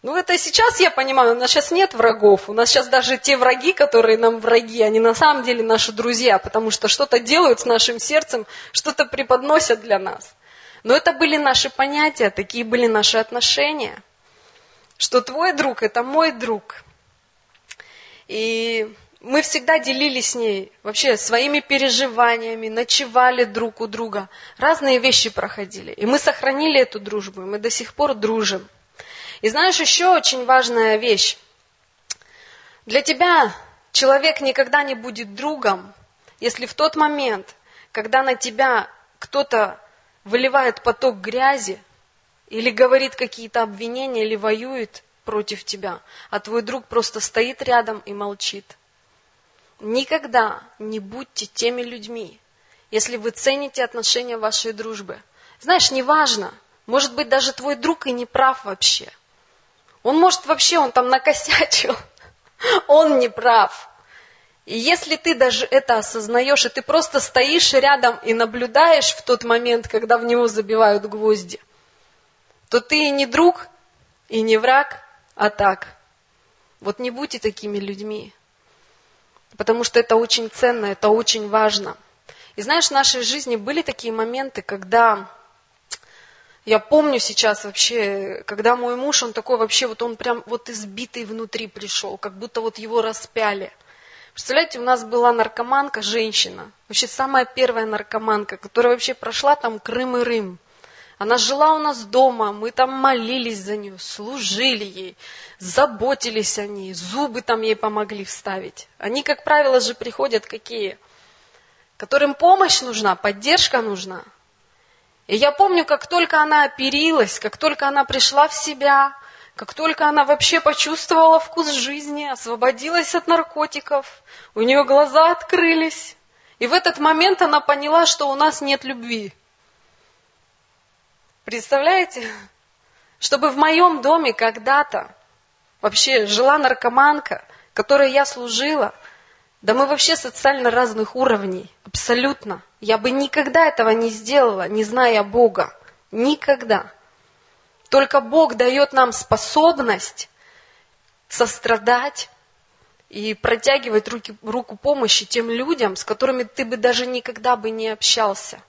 Ну, это сейчас я понимаю, у нас сейчас нет врагов. У нас сейчас даже те враги, которые нам враги, они на самом деле наши друзья, потому что что-то делают с нашим сердцем, что-то преподносят для нас. Но это были наши понятия, такие были наши отношения. Что твой друг – это мой друг. И мы всегда делились с ней вообще своими переживаниями, ночевали друг у друга, разные вещи проходили. И мы сохранили эту дружбу, и мы до сих пор дружим. И знаешь, еще очень важная вещь. Для тебя человек никогда не будет другом, если в тот момент, когда на тебя кто-то выливает поток грязи, или говорит какие-то обвинения, или воюет против тебя, а твой друг просто стоит рядом и молчит. Никогда не будьте теми людьми, если вы цените отношения вашей дружбы. Знаешь, неважно, может быть, даже твой друг и не прав вообще – он может вообще, он там накосячил. Он не прав. И если ты даже это осознаешь, и ты просто стоишь рядом и наблюдаешь в тот момент, когда в него забивают гвозди, то ты и не друг, и не враг, а так. Вот не будьте такими людьми. Потому что это очень ценно, это очень важно. И знаешь, в нашей жизни были такие моменты, когда я помню сейчас вообще, когда мой муж, он такой вообще, вот он прям вот избитый внутри пришел, как будто вот его распяли. Представляете, у нас была наркоманка, женщина, вообще самая первая наркоманка, которая вообще прошла там Крым и Рым. Она жила у нас дома, мы там молились за нее, служили ей, заботились о ней, зубы там ей помогли вставить. Они, как правило, же приходят какие? Которым помощь нужна, поддержка нужна. И я помню, как только она оперилась, как только она пришла в себя, как только она вообще почувствовала вкус жизни, освободилась от наркотиков, у нее глаза открылись. И в этот момент она поняла, что у нас нет любви. Представляете? Чтобы в моем доме когда-то вообще жила наркоманка, которой я служила, да мы вообще социально разных уровней, абсолютно. Я бы никогда этого не сделала, не зная Бога. Никогда. Только Бог дает нам способность сострадать и протягивать руки, руку помощи тем людям, с которыми ты бы даже никогда бы не общался.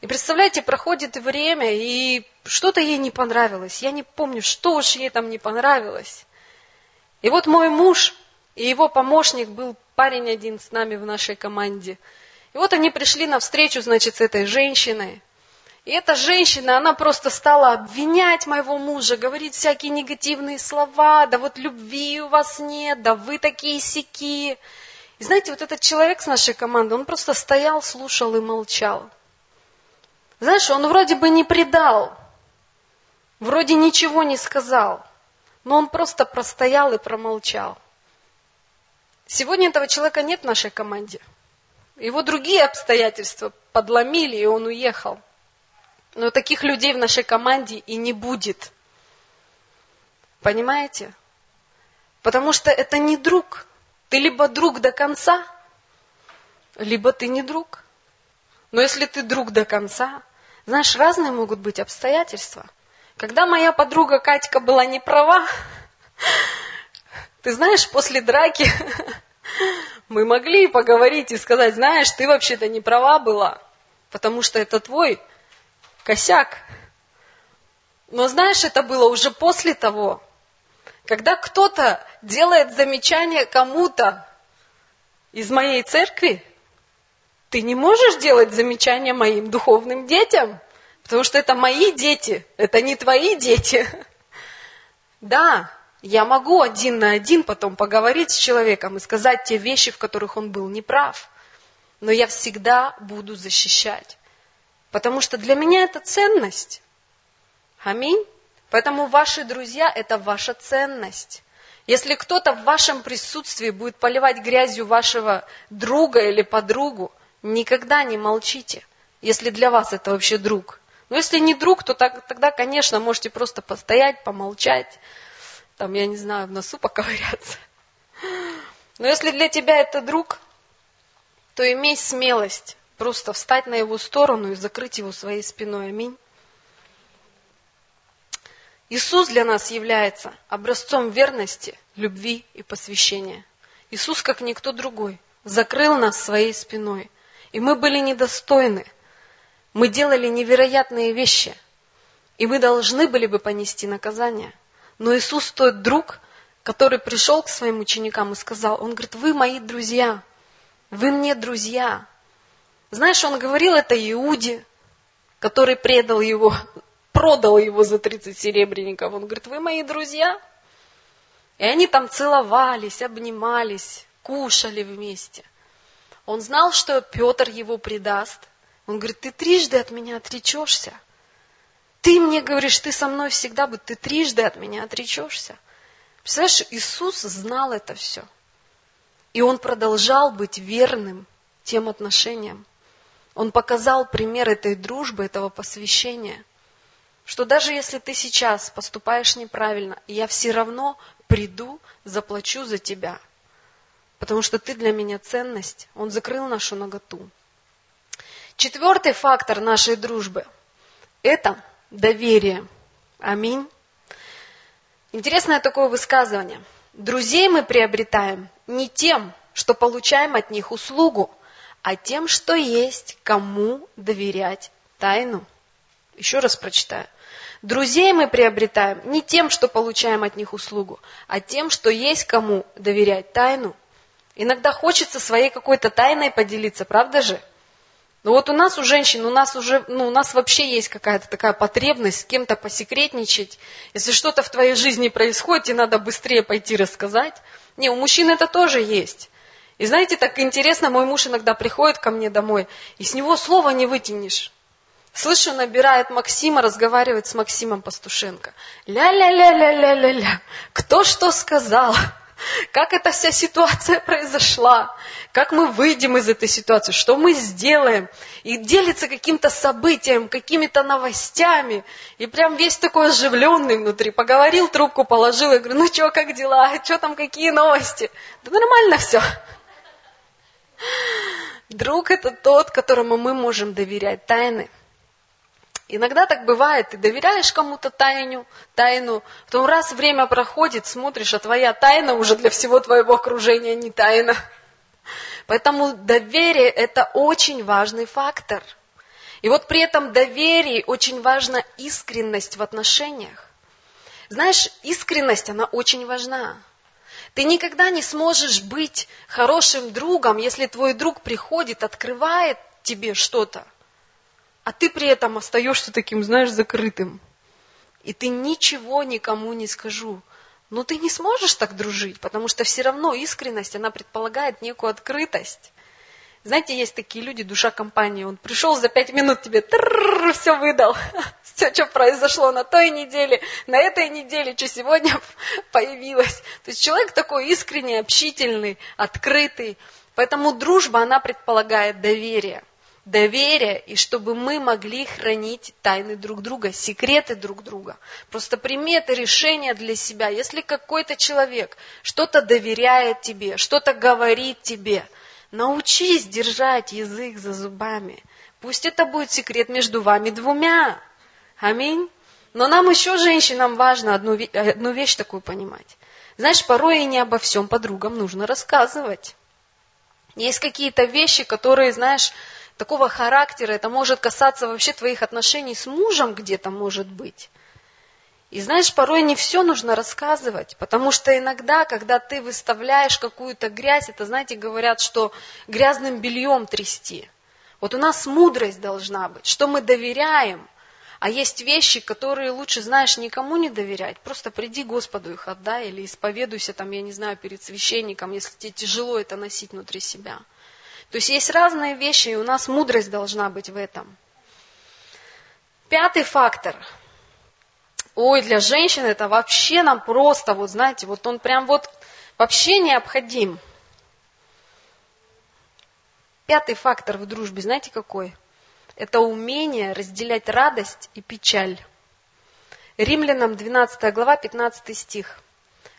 И представляете, проходит время, и что-то ей не понравилось. Я не помню, что уж ей там не понравилось. И вот мой муж и его помощник был парень один с нами в нашей команде. И вот они пришли на встречу, значит, с этой женщиной. И эта женщина, она просто стала обвинять моего мужа, говорить всякие негативные слова, да вот любви у вас нет, да вы такие сики. И знаете, вот этот человек с нашей команды, он просто стоял, слушал и молчал. Знаешь, он вроде бы не предал, вроде ничего не сказал, но он просто простоял и промолчал. Сегодня этого человека нет в нашей команде. Его другие обстоятельства подломили, и он уехал. Но таких людей в нашей команде и не будет. Понимаете? Потому что это не друг. Ты либо друг до конца, либо ты не друг. Но если ты друг до конца, знаешь, разные могут быть обстоятельства. Когда моя подруга Катька была не права, ты знаешь, после драки мы могли поговорить и сказать, знаешь, ты вообще-то не права была, потому что это твой косяк. Но знаешь, это было уже после того, когда кто-то делает замечание кому-то из моей церкви, ты не можешь делать замечания моим духовным детям, потому что это мои дети, это не твои дети. Да, я могу один на один потом поговорить с человеком и сказать те вещи, в которых он был неправ. Но я всегда буду защищать. Потому что для меня это ценность. Аминь. Поэтому ваши друзья – это ваша ценность. Если кто-то в вашем присутствии будет поливать грязью вашего друга или подругу, никогда не молчите, если для вас это вообще друг. Но если не друг, то так, тогда, конечно, можете просто постоять, помолчать, там, я не знаю, в носу поковыряться. Но если для тебя это друг, то имей смелость просто встать на его сторону и закрыть его своей спиной. Аминь. Иисус для нас является образцом верности, любви и посвящения. Иисус, как никто другой, закрыл нас своей спиной. И мы были недостойны. Мы делали невероятные вещи. И мы должны были бы понести наказание. Но Иисус тот друг, который пришел к своим ученикам и сказал, он говорит, вы мои друзья, вы мне друзья. Знаешь, он говорил это Иуде, который предал его продал его за 30 серебряников. Он говорит, вы мои друзья? И они там целовались, обнимались, кушали вместе. Он знал, что Петр его предаст. Он говорит, ты трижды от меня отречешься. Ты мне говоришь, ты со мной всегда будь, ты трижды от меня отречешься. Представляешь, Иисус знал это все. И он продолжал быть верным тем отношениям. Он показал пример этой дружбы, этого посвящения – что даже если ты сейчас поступаешь неправильно, я все равно приду, заплачу за тебя, потому что ты для меня ценность. Он закрыл нашу наготу. Четвертый фактор нашей дружбы – это доверие. Аминь. Интересное такое высказывание. Друзей мы приобретаем не тем, что получаем от них услугу, а тем, что есть кому доверять тайну. Еще раз прочитаю. Друзей мы приобретаем не тем, что получаем от них услугу, а тем, что есть кому доверять тайну. Иногда хочется своей какой-то тайной поделиться, правда же? Но вот у нас, у женщин, у нас уже, ну, у нас вообще есть какая-то такая потребность с кем-то посекретничать. Если что-то в твоей жизни происходит, тебе надо быстрее пойти рассказать. Не, у мужчин это тоже есть. И знаете, так интересно, мой муж иногда приходит ко мне домой, и с него слова не вытянешь. Слышу, набирает Максима, разговаривает с Максимом Пастушенко. Ля-ля-ля-ля-ля-ля-ля. Кто что сказал? Как эта вся ситуация произошла? Как мы выйдем из этой ситуации? Что мы сделаем? И делится каким-то событием, какими-то новостями. И прям весь такой оживленный внутри. Поговорил, трубку положил. Я говорю, ну что, как дела? Что там, какие новости? Да нормально все. Друг это тот, которому мы можем доверять тайны. Иногда так бывает, ты доверяешь кому-то тайну, тайну, потом раз время проходит, смотришь, а твоя тайна уже для всего твоего окружения не тайна. Поэтому доверие – это очень важный фактор. И вот при этом доверии очень важна искренность в отношениях. Знаешь, искренность, она очень важна. Ты никогда не сможешь быть хорошим другом, если твой друг приходит, открывает тебе что-то а ты при этом остаешься таким, знаешь, закрытым. И ты ничего никому не скажу. Но ты не сможешь так дружить, потому что все равно искренность, она предполагает некую открытость. Знаете, есть такие люди, душа компании, он пришел за пять минут тебе все выдал, все, что произошло на той неделе, на этой неделе, что сегодня появилось. То есть человек такой искренний, общительный, открытый. Поэтому дружба, она предполагает доверие доверие, и чтобы мы могли хранить тайны друг друга, секреты друг друга. Просто прими это решение для себя. Если какой-то человек что-то доверяет тебе, что-то говорит тебе, научись держать язык за зубами. Пусть это будет секрет между вами двумя. Аминь. Но нам еще, женщинам, важно одну, одну вещь такую понимать. Знаешь, порой и не обо всем подругам нужно рассказывать. Есть какие-то вещи, которые, знаешь, такого характера, это может касаться вообще твоих отношений с мужем где-то, может быть. И знаешь, порой не все нужно рассказывать, потому что иногда, когда ты выставляешь какую-то грязь, это, знаете, говорят, что грязным бельем трясти. Вот у нас мудрость должна быть, что мы доверяем, а есть вещи, которые лучше, знаешь, никому не доверять. Просто приди Господу их отдай или исповедуйся там, я не знаю, перед священником, если тебе тяжело это носить внутри себя. То есть есть разные вещи, и у нас мудрость должна быть в этом. Пятый фактор – Ой, для женщин это вообще нам просто, вот знаете, вот он прям вот вообще необходим. Пятый фактор в дружбе, знаете какой? Это умение разделять радость и печаль. Римлянам 12 глава, 15 стих.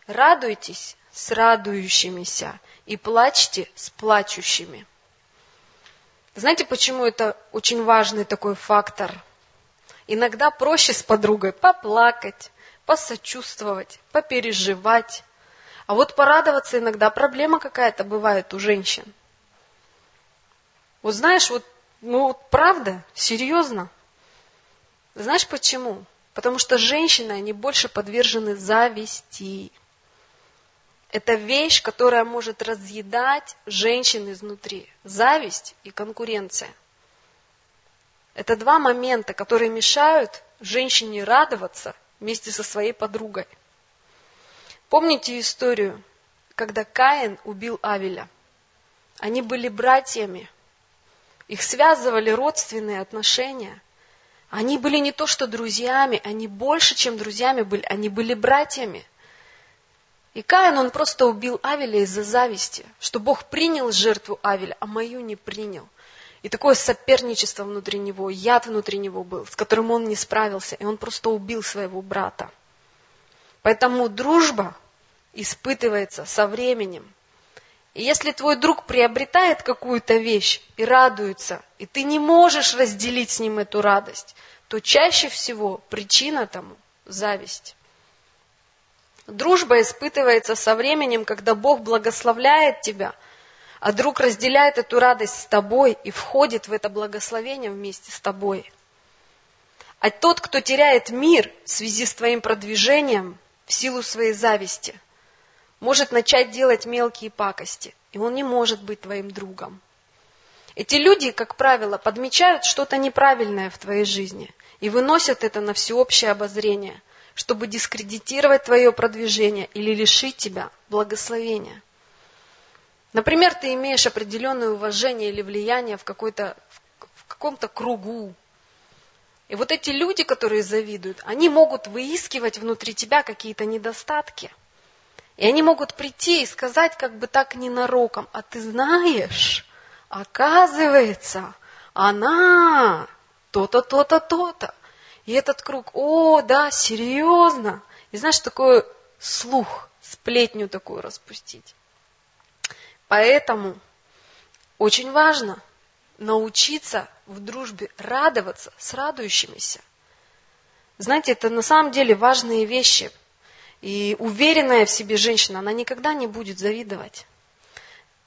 Радуйтесь с радующимися и плачьте с плачущими. Знаете, почему это очень важный такой фактор – Иногда проще с подругой поплакать, посочувствовать, попереживать. А вот порадоваться иногда проблема какая-то бывает у женщин. Вот знаешь, вот, ну вот правда, серьезно. Знаешь почему? Потому что женщины, они больше подвержены зависти. Это вещь, которая может разъедать женщин изнутри. Зависть и конкуренция – это два момента, которые мешают женщине радоваться вместе со своей подругой. Помните историю, когда Каин убил Авеля? Они были братьями. Их связывали родственные отношения. Они были не то что друзьями, они больше, чем друзьями были, они были братьями. И Каин, он просто убил Авеля из-за зависти, что Бог принял жертву Авеля, а мою не принял. И такое соперничество внутри него, яд внутри него был, с которым он не справился, и он просто убил своего брата. Поэтому дружба испытывается со временем. И если твой друг приобретает какую-то вещь и радуется, и ты не можешь разделить с ним эту радость, то чаще всего причина тому – зависть. Дружба испытывается со временем, когда Бог благословляет тебя – а друг разделяет эту радость с тобой и входит в это благословение вместе с тобой. А тот, кто теряет мир в связи с твоим продвижением в силу своей зависти, может начать делать мелкие пакости, и он не может быть твоим другом. Эти люди, как правило, подмечают что-то неправильное в твоей жизни и выносят это на всеобщее обозрение, чтобы дискредитировать твое продвижение или лишить тебя благословения. Например, ты имеешь определенное уважение или влияние в, какой-то, в каком-то кругу. И вот эти люди, которые завидуют, они могут выискивать внутри тебя какие-то недостатки. И они могут прийти и сказать как бы так ненароком, а ты знаешь, оказывается, она то-то, то-то, то-то. И этот круг, о, да, серьезно. И знаешь, такой слух, сплетню такую распустить. Поэтому очень важно научиться в дружбе радоваться с радующимися. Знаете, это на самом деле важные вещи. И уверенная в себе женщина, она никогда не будет завидовать.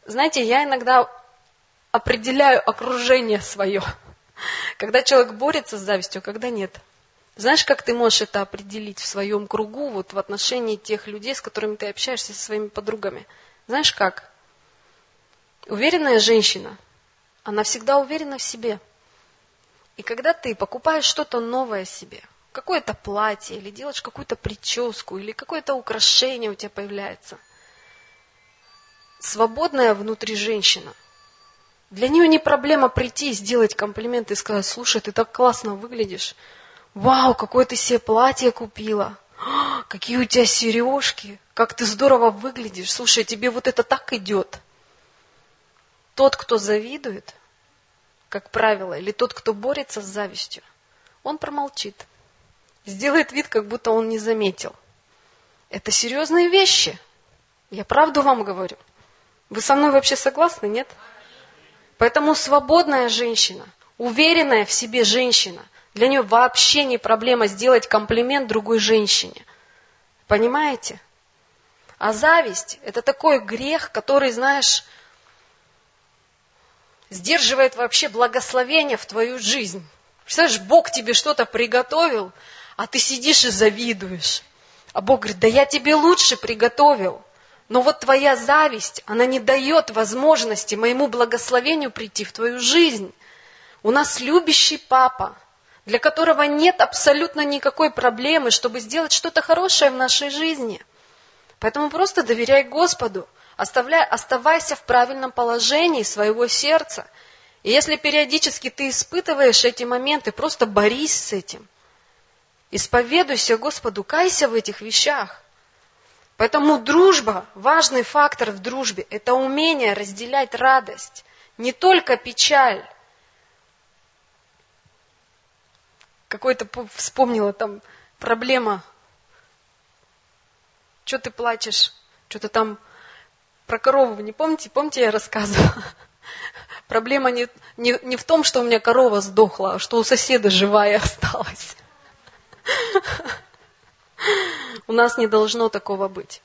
Знаете, я иногда определяю окружение свое. Когда человек борется с завистью, а когда нет. Знаешь, как ты можешь это определить в своем кругу, вот в отношении тех людей, с которыми ты общаешься со своими подругами? Знаешь как? Уверенная женщина, она всегда уверена в себе. И когда ты покупаешь что-то новое себе, какое-то платье, или делаешь какую-то прическу, или какое-то украшение у тебя появляется, свободная внутри женщина, для нее не проблема прийти и сделать комплимент и сказать, слушай, ты так классно выглядишь, вау, какое ты себе платье купила, какие у тебя сережки, как ты здорово выглядишь, слушай, тебе вот это так идет – тот, кто завидует, как правило, или тот, кто борется с завистью, он промолчит. Сделает вид, как будто он не заметил. Это серьезные вещи. Я правду вам говорю. Вы со мной вообще согласны, нет? Поэтому свободная женщина, уверенная в себе женщина, для нее вообще не проблема сделать комплимент другой женщине. Понимаете? А зависть – это такой грех, который, знаешь, сдерживает вообще благословение в твою жизнь. Представляешь, Бог тебе что-то приготовил, а ты сидишь и завидуешь. А Бог говорит, да я тебе лучше приготовил. Но вот твоя зависть, она не дает возможности моему благословению прийти в твою жизнь. У нас любящий папа, для которого нет абсолютно никакой проблемы, чтобы сделать что-то хорошее в нашей жизни. Поэтому просто доверяй Господу, оставляй, оставайся в правильном положении своего сердца. И если периодически ты испытываешь эти моменты, просто борись с этим. Исповедуйся Господу, кайся в этих вещах. Поэтому дружба, важный фактор в дружбе, это умение разделять радость, не только печаль. Какой-то вспомнила там проблема. Что ты плачешь? Что-то там про корову, не помните? Помните, я рассказывала? Проблема не, не, не в том, что у меня корова сдохла, а что у соседа живая осталась. У нас не должно такого быть.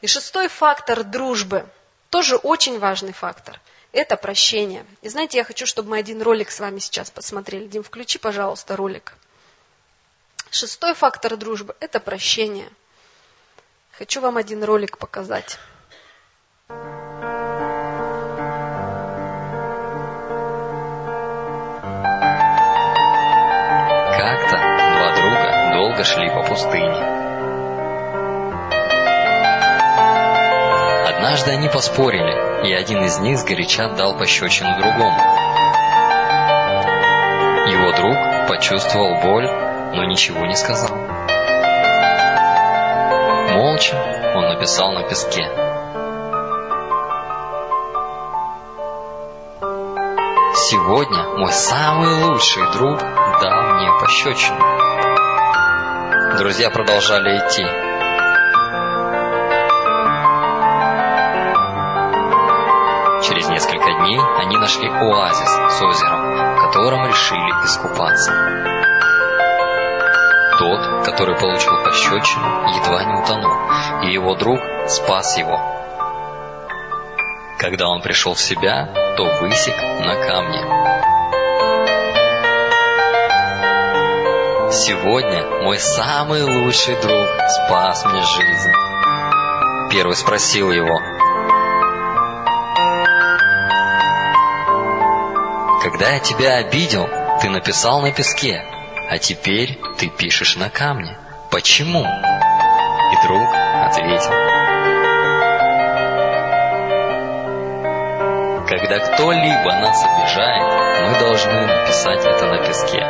И шестой фактор дружбы, тоже очень важный фактор, это прощение. И знаете, я хочу, чтобы мы один ролик с вами сейчас посмотрели. Дим, включи, пожалуйста, ролик. Шестой фактор дружбы – это прощение. Хочу вам один ролик показать. Как-то два друга долго шли по пустыне. Однажды они поспорили, и один из них сгоряча дал пощечину другому. Его друг почувствовал боль, но ничего не сказал. Молча он написал на песке. Сегодня мой самый лучший друг дал мне пощечину. Друзья продолжали идти. Через несколько дней они нашли оазис с озером, в котором решили искупаться. Тот, который получил пощечину, едва не утонул, и его друг спас его. Когда он пришел в себя, то высек на камне. Сегодня мой самый лучший друг спас мне жизнь. Первый спросил его, Когда я тебя обидел, ты написал на песке, а теперь ты пишешь на камне. Почему? И друг ответил. Когда кто-либо нас обижает, мы должны написать это на песке,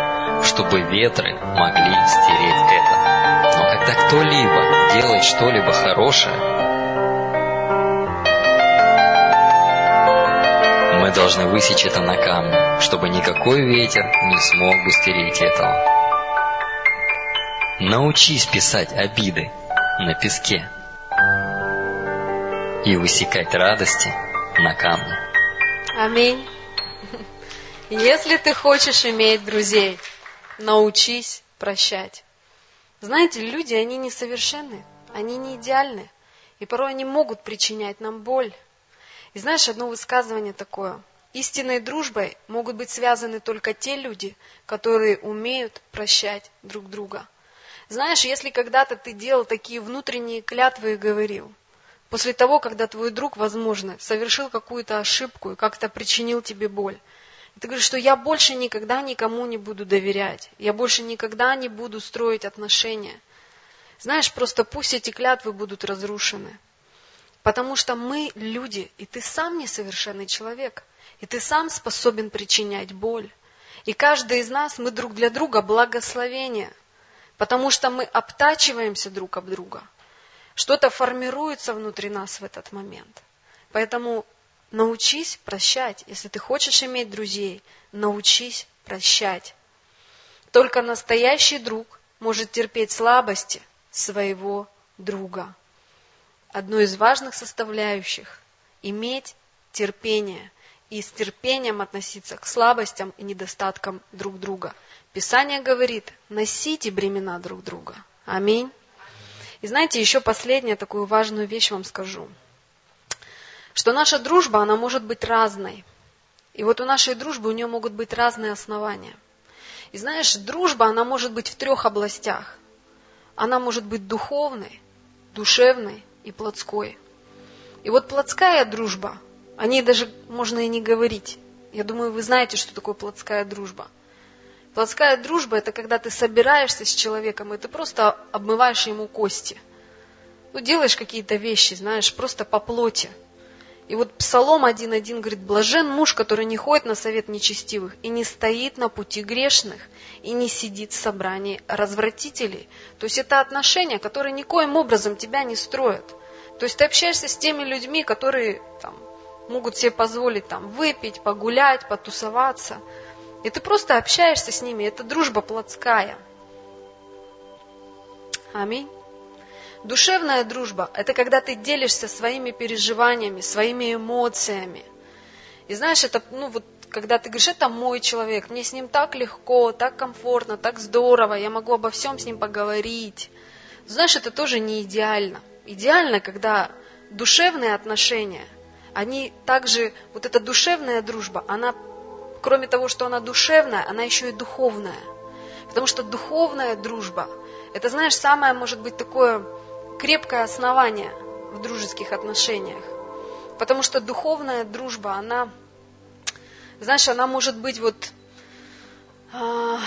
чтобы ветры могли стереть это. Но когда кто-либо делает что-либо хорошее, должны высечь это на камне, чтобы никакой ветер не смог бы стереть этого. Научись писать обиды на песке и высекать радости на камне. Аминь. Если ты хочешь иметь друзей, научись прощать. Знаете, люди, они несовершенны, они не идеальны, и порой они могут причинять нам боль. И знаешь, одно высказывание такое. Истинной дружбой могут быть связаны только те люди, которые умеют прощать друг друга. Знаешь, если когда-то ты делал такие внутренние клятвы и говорил, после того, когда твой друг, возможно, совершил какую-то ошибку и как-то причинил тебе боль, ты говоришь, что я больше никогда никому не буду доверять, я больше никогда не буду строить отношения. Знаешь, просто пусть эти клятвы будут разрушены. Потому что мы люди, и ты сам несовершенный человек, и ты сам способен причинять боль. И каждый из нас, мы друг для друга благословение, потому что мы обтачиваемся друг об друга. Что-то формируется внутри нас в этот момент. Поэтому научись прощать. Если ты хочешь иметь друзей, научись прощать. Только настоящий друг может терпеть слабости своего друга одну из важных составляющих – иметь терпение и с терпением относиться к слабостям и недостаткам друг друга. Писание говорит, носите бремена друг друга. Аминь. И знаете, еще последнюю такую важную вещь вам скажу. Что наша дружба, она может быть разной. И вот у нашей дружбы, у нее могут быть разные основания. И знаешь, дружба, она может быть в трех областях. Она может быть духовной, душевной и плотской. И вот плотская дружба, о ней даже можно и не говорить. Я думаю, вы знаете, что такое плотская дружба. Плотская дружба – это когда ты собираешься с человеком, и ты просто обмываешь ему кости. Ну, делаешь какие-то вещи, знаешь, просто по плоти – и вот Псалом 1.1 говорит, блажен муж, который не ходит на совет нечестивых и не стоит на пути грешных и не сидит в собрании развратителей. То есть это отношения, которые никоим образом тебя не строят. То есть ты общаешься с теми людьми, которые там, могут себе позволить там, выпить, погулять, потусоваться. И ты просто общаешься с ними. Это дружба плотская. Аминь. Душевная дружба – это когда ты делишься своими переживаниями, своими эмоциями. И знаешь, это, ну вот, когда ты говоришь, это мой человек, мне с ним так легко, так комфортно, так здорово, я могу обо всем с ним поговорить. Знаешь, это тоже не идеально. Идеально, когда душевные отношения, они также, вот эта душевная дружба, она, кроме того, что она душевная, она еще и духовная. Потому что духовная дружба, это, знаешь, самое, может быть, такое крепкое основание в дружеских отношениях. Потому что духовная дружба, она, знаешь, она может быть вот э,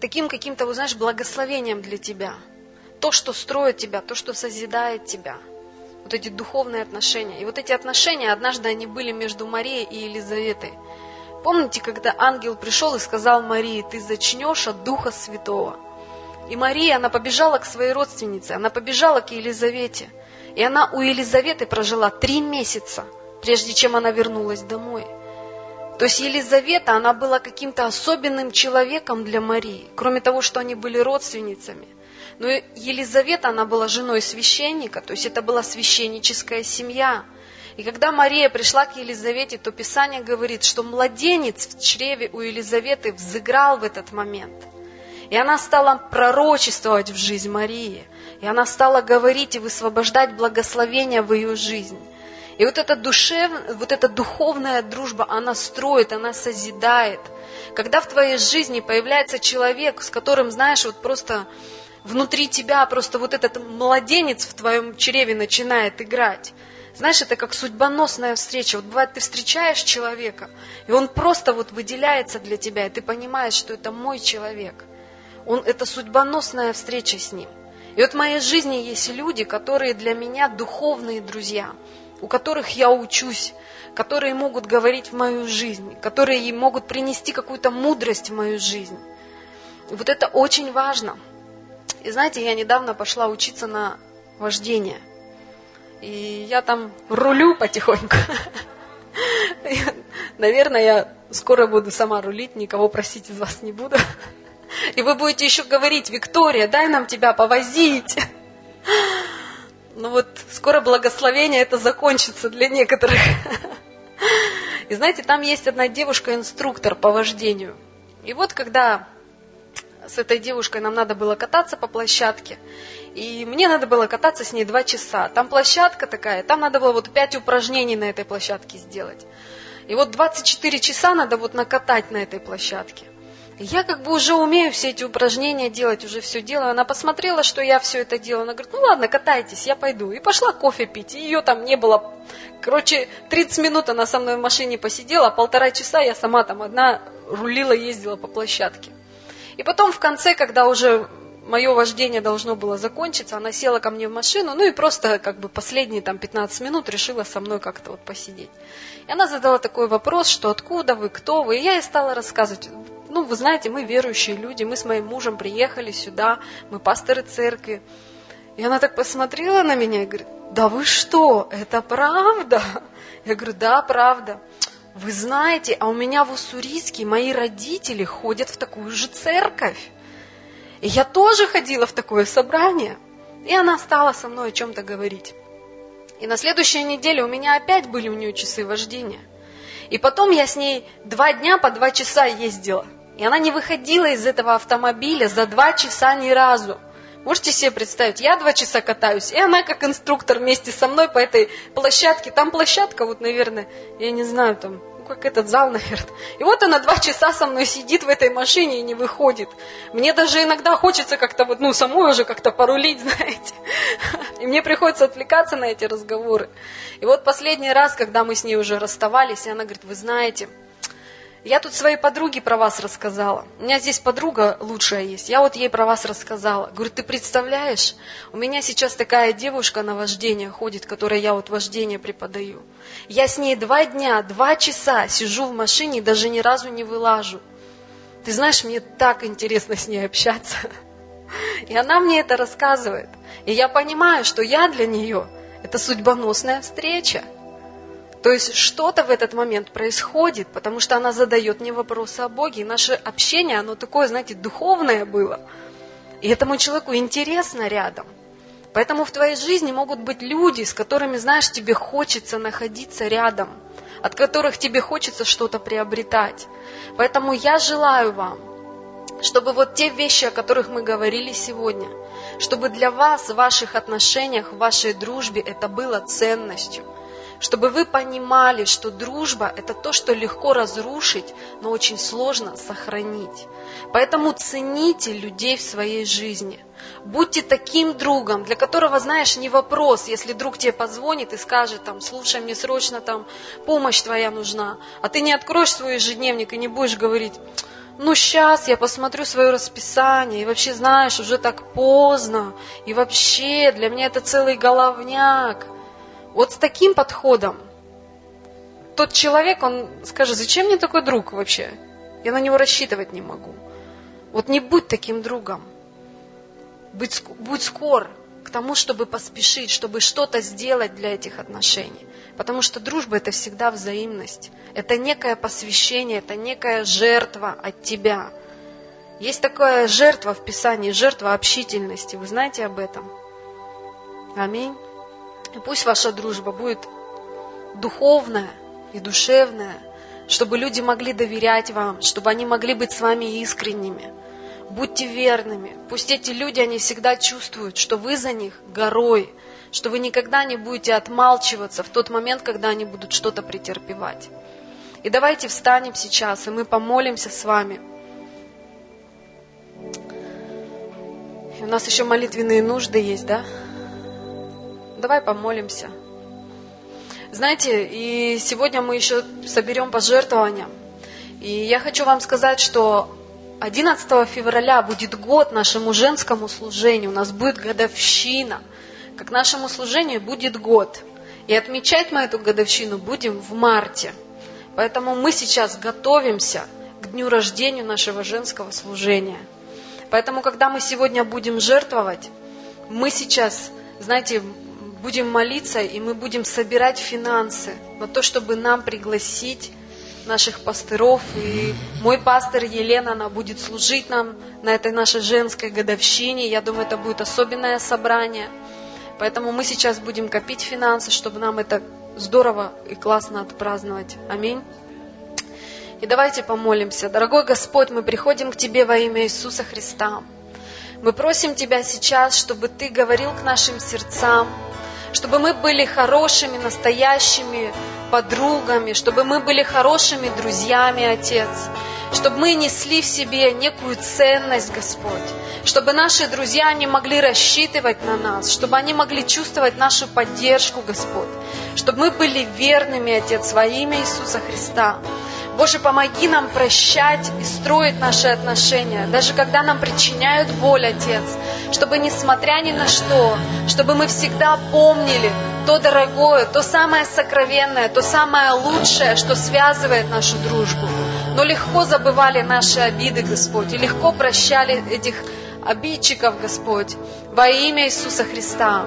таким каким-то, вот, знаешь, благословением для тебя. То, что строит тебя, то, что созидает тебя. Вот эти духовные отношения. И вот эти отношения, однажды они были между Марией и Елизаветой. Помните, когда ангел пришел и сказал Марии, ты зачнешь от Духа Святого. И Мария, она побежала к своей родственнице, она побежала к Елизавете. И она у Елизаветы прожила три месяца, прежде чем она вернулась домой. То есть Елизавета, она была каким-то особенным человеком для Марии, кроме того, что они были родственницами. Но Елизавета, она была женой священника, то есть это была священническая семья. И когда Мария пришла к Елизавете, то Писание говорит, что младенец в чреве у Елизаветы взыграл в этот момент – и она стала пророчествовать в жизнь Марии. И она стала говорить и высвобождать благословения в ее жизнь. И вот эта, душев, вот эта духовная дружба, она строит, она созидает. Когда в твоей жизни появляется человек, с которым, знаешь, вот просто внутри тебя просто вот этот младенец в твоем чреве начинает играть. Знаешь, это как судьбоносная встреча. Вот бывает, ты встречаешь человека, и он просто вот выделяется для тебя, и ты понимаешь, что это мой человек – он, это судьбоносная встреча с Ним. И вот в моей жизни есть люди, которые для меня духовные друзья, у которых я учусь, которые могут говорить в мою жизнь, которые могут принести какую-то мудрость в мою жизнь. И вот это очень важно. И знаете, я недавно пошла учиться на вождение. И я там рулю потихоньку. Наверное, я скоро буду сама рулить, никого просить из вас не буду. И вы будете еще говорить, Виктория, дай нам тебя повозить. Ну вот, скоро благословение это закончится для некоторых. И знаете, там есть одна девушка-инструктор по вождению. И вот когда с этой девушкой нам надо было кататься по площадке, и мне надо было кататься с ней два часа. Там площадка такая, там надо было вот пять упражнений на этой площадке сделать. И вот 24 часа надо вот накатать на этой площадке. Я как бы уже умею все эти упражнения делать, уже все делаю. Она посмотрела, что я все это делаю. Она говорит, ну ладно, катайтесь, я пойду. И пошла кофе пить. И ее там не было. Короче, 30 минут она со мной в машине посидела, полтора часа я сама там одна рулила, ездила по площадке. И потом в конце, когда уже мое вождение должно было закончиться, она села ко мне в машину, ну и просто как бы последние там 15 минут решила со мной как-то вот посидеть. И она задала такой вопрос, что откуда вы, кто вы, и я ей стала рассказывать, ну, вы знаете, мы верующие люди, мы с моим мужем приехали сюда, мы пасторы церкви. И она так посмотрела на меня и говорит, да вы что, это правда? Я говорю, да, правда. Вы знаете, а у меня в Уссурийске мои родители ходят в такую же церковь. И я тоже ходила в такое собрание. И она стала со мной о чем-то говорить. И на следующей неделе у меня опять были у нее часы вождения. И потом я с ней два дня по два часа ездила. И она не выходила из этого автомобиля за два часа ни разу. Можете себе представить, я два часа катаюсь, и она как инструктор вместе со мной по этой площадке. Там площадка, вот, наверное, я не знаю, там как этот зал, наверное. И вот она два часа со мной сидит в этой машине и не выходит. Мне даже иногда хочется как-то вот, ну, самой уже как-то порулить, знаете. И мне приходится отвлекаться на эти разговоры. И вот последний раз, когда мы с ней уже расставались, и она говорит, вы знаете, я тут своей подруге про вас рассказала. У меня здесь подруга лучшая есть. Я вот ей про вас рассказала. Говорю, ты представляешь, у меня сейчас такая девушка на вождение ходит, которой я вот вождение преподаю. Я с ней два дня, два часа сижу в машине и даже ни разу не вылажу. Ты знаешь, мне так интересно с ней общаться. И она мне это рассказывает. И я понимаю, что я для нее это судьбоносная встреча. То есть что-то в этот момент происходит, потому что она задает мне вопросы о Боге, и наше общение, оно такое, знаете, духовное было. И этому человеку интересно рядом. Поэтому в твоей жизни могут быть люди, с которыми, знаешь, тебе хочется находиться рядом, от которых тебе хочется что-то приобретать. Поэтому я желаю вам, чтобы вот те вещи, о которых мы говорили сегодня, чтобы для вас в ваших отношениях, в вашей дружбе это было ценностью – чтобы вы понимали, что дружба – это то, что легко разрушить, но очень сложно сохранить. Поэтому цените людей в своей жизни. Будьте таким другом, для которого, знаешь, не вопрос, если друг тебе позвонит и скажет, там, слушай, мне срочно там помощь твоя нужна, а ты не откроешь свой ежедневник и не будешь говорить, ну сейчас я посмотрю свое расписание, и вообще, знаешь, уже так поздно, и вообще для меня это целый головняк. Вот с таким подходом тот человек, он скажет, зачем мне такой друг вообще? Я на него рассчитывать не могу. Вот не будь таким другом. Будь, будь скор к тому, чтобы поспешить, чтобы что-то сделать для этих отношений. Потому что дружба это всегда взаимность. Это некое посвящение, это некая жертва от тебя. Есть такая жертва в Писании, жертва общительности. Вы знаете об этом? Аминь. И пусть ваша дружба будет духовная и душевная, чтобы люди могли доверять вам, чтобы они могли быть с вами искренними. Будьте верными. Пусть эти люди, они всегда чувствуют, что вы за них горой, что вы никогда не будете отмалчиваться в тот момент, когда они будут что-то претерпевать. И давайте встанем сейчас, и мы помолимся с вами. И у нас еще молитвенные нужды есть, да? Давай помолимся. Знаете, и сегодня мы еще соберем пожертвования. И я хочу вам сказать, что 11 февраля будет год нашему женскому служению. У нас будет годовщина. Как нашему служению будет год. И отмечать мы эту годовщину будем в марте. Поэтому мы сейчас готовимся к дню рождения нашего женского служения. Поэтому, когда мы сегодня будем жертвовать, мы сейчас, знаете, будем молиться, и мы будем собирать финансы на то, чтобы нам пригласить наших пастыров. И мой пастор Елена, она будет служить нам на этой нашей женской годовщине. Я думаю, это будет особенное собрание. Поэтому мы сейчас будем копить финансы, чтобы нам это здорово и классно отпраздновать. Аминь. И давайте помолимся. Дорогой Господь, мы приходим к Тебе во имя Иисуса Христа. Мы просим Тебя сейчас, чтобы Ты говорил к нашим сердцам, чтобы мы были хорошими, настоящими подругами, чтобы мы были хорошими друзьями, Отец, чтобы мы несли в себе некую ценность, Господь, чтобы наши друзья не могли рассчитывать на нас, чтобы они могли чувствовать нашу поддержку, Господь, чтобы мы были верными, Отец, во имя Иисуса Христа. Боже, помоги нам прощать и строить наши отношения, даже когда нам причиняют боль, Отец, чтобы несмотря ни на что, чтобы мы всегда помнили то дорогое, то самое сокровенное, то самое лучшее, что связывает нашу дружбу. Но легко забывали наши обиды, Господь, и легко прощали этих обидчиков, Господь, во имя Иисуса Христа.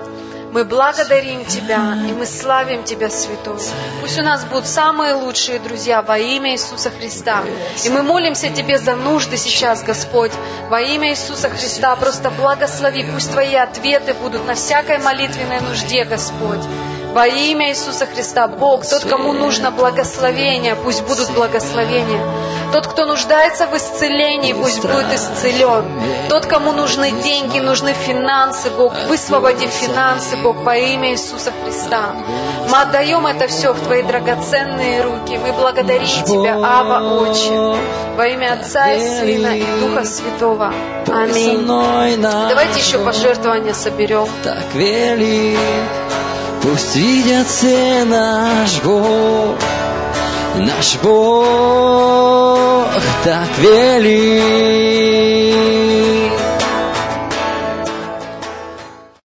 Мы благодарим Тебя, и мы славим Тебя, Святой. Пусть у нас будут самые лучшие друзья во имя Иисуса Христа. И мы молимся Тебе за нужды сейчас, Господь, во имя Иисуса Христа. Просто благослови, пусть Твои ответы будут на всякой молитвенной нужде, Господь. Во имя Иисуса Христа, Бог, тот, кому нужно благословение, пусть будут благословения. Тот, кто нуждается в исцелении, пусть будет исцелен. Тот, кому нужны деньги, нужны финансы, Бог, высвободи финансы, Бог, во имя Иисуса Христа. Мы отдаем это все в Твои драгоценные руки. Мы благодарим Тебя, Ава, Отче, во имя Отца и Сына и Духа Святого. Аминь. Давайте еще пожертвования соберем. Так велик, Пусть видят все наш Бог, наш Бог так велик.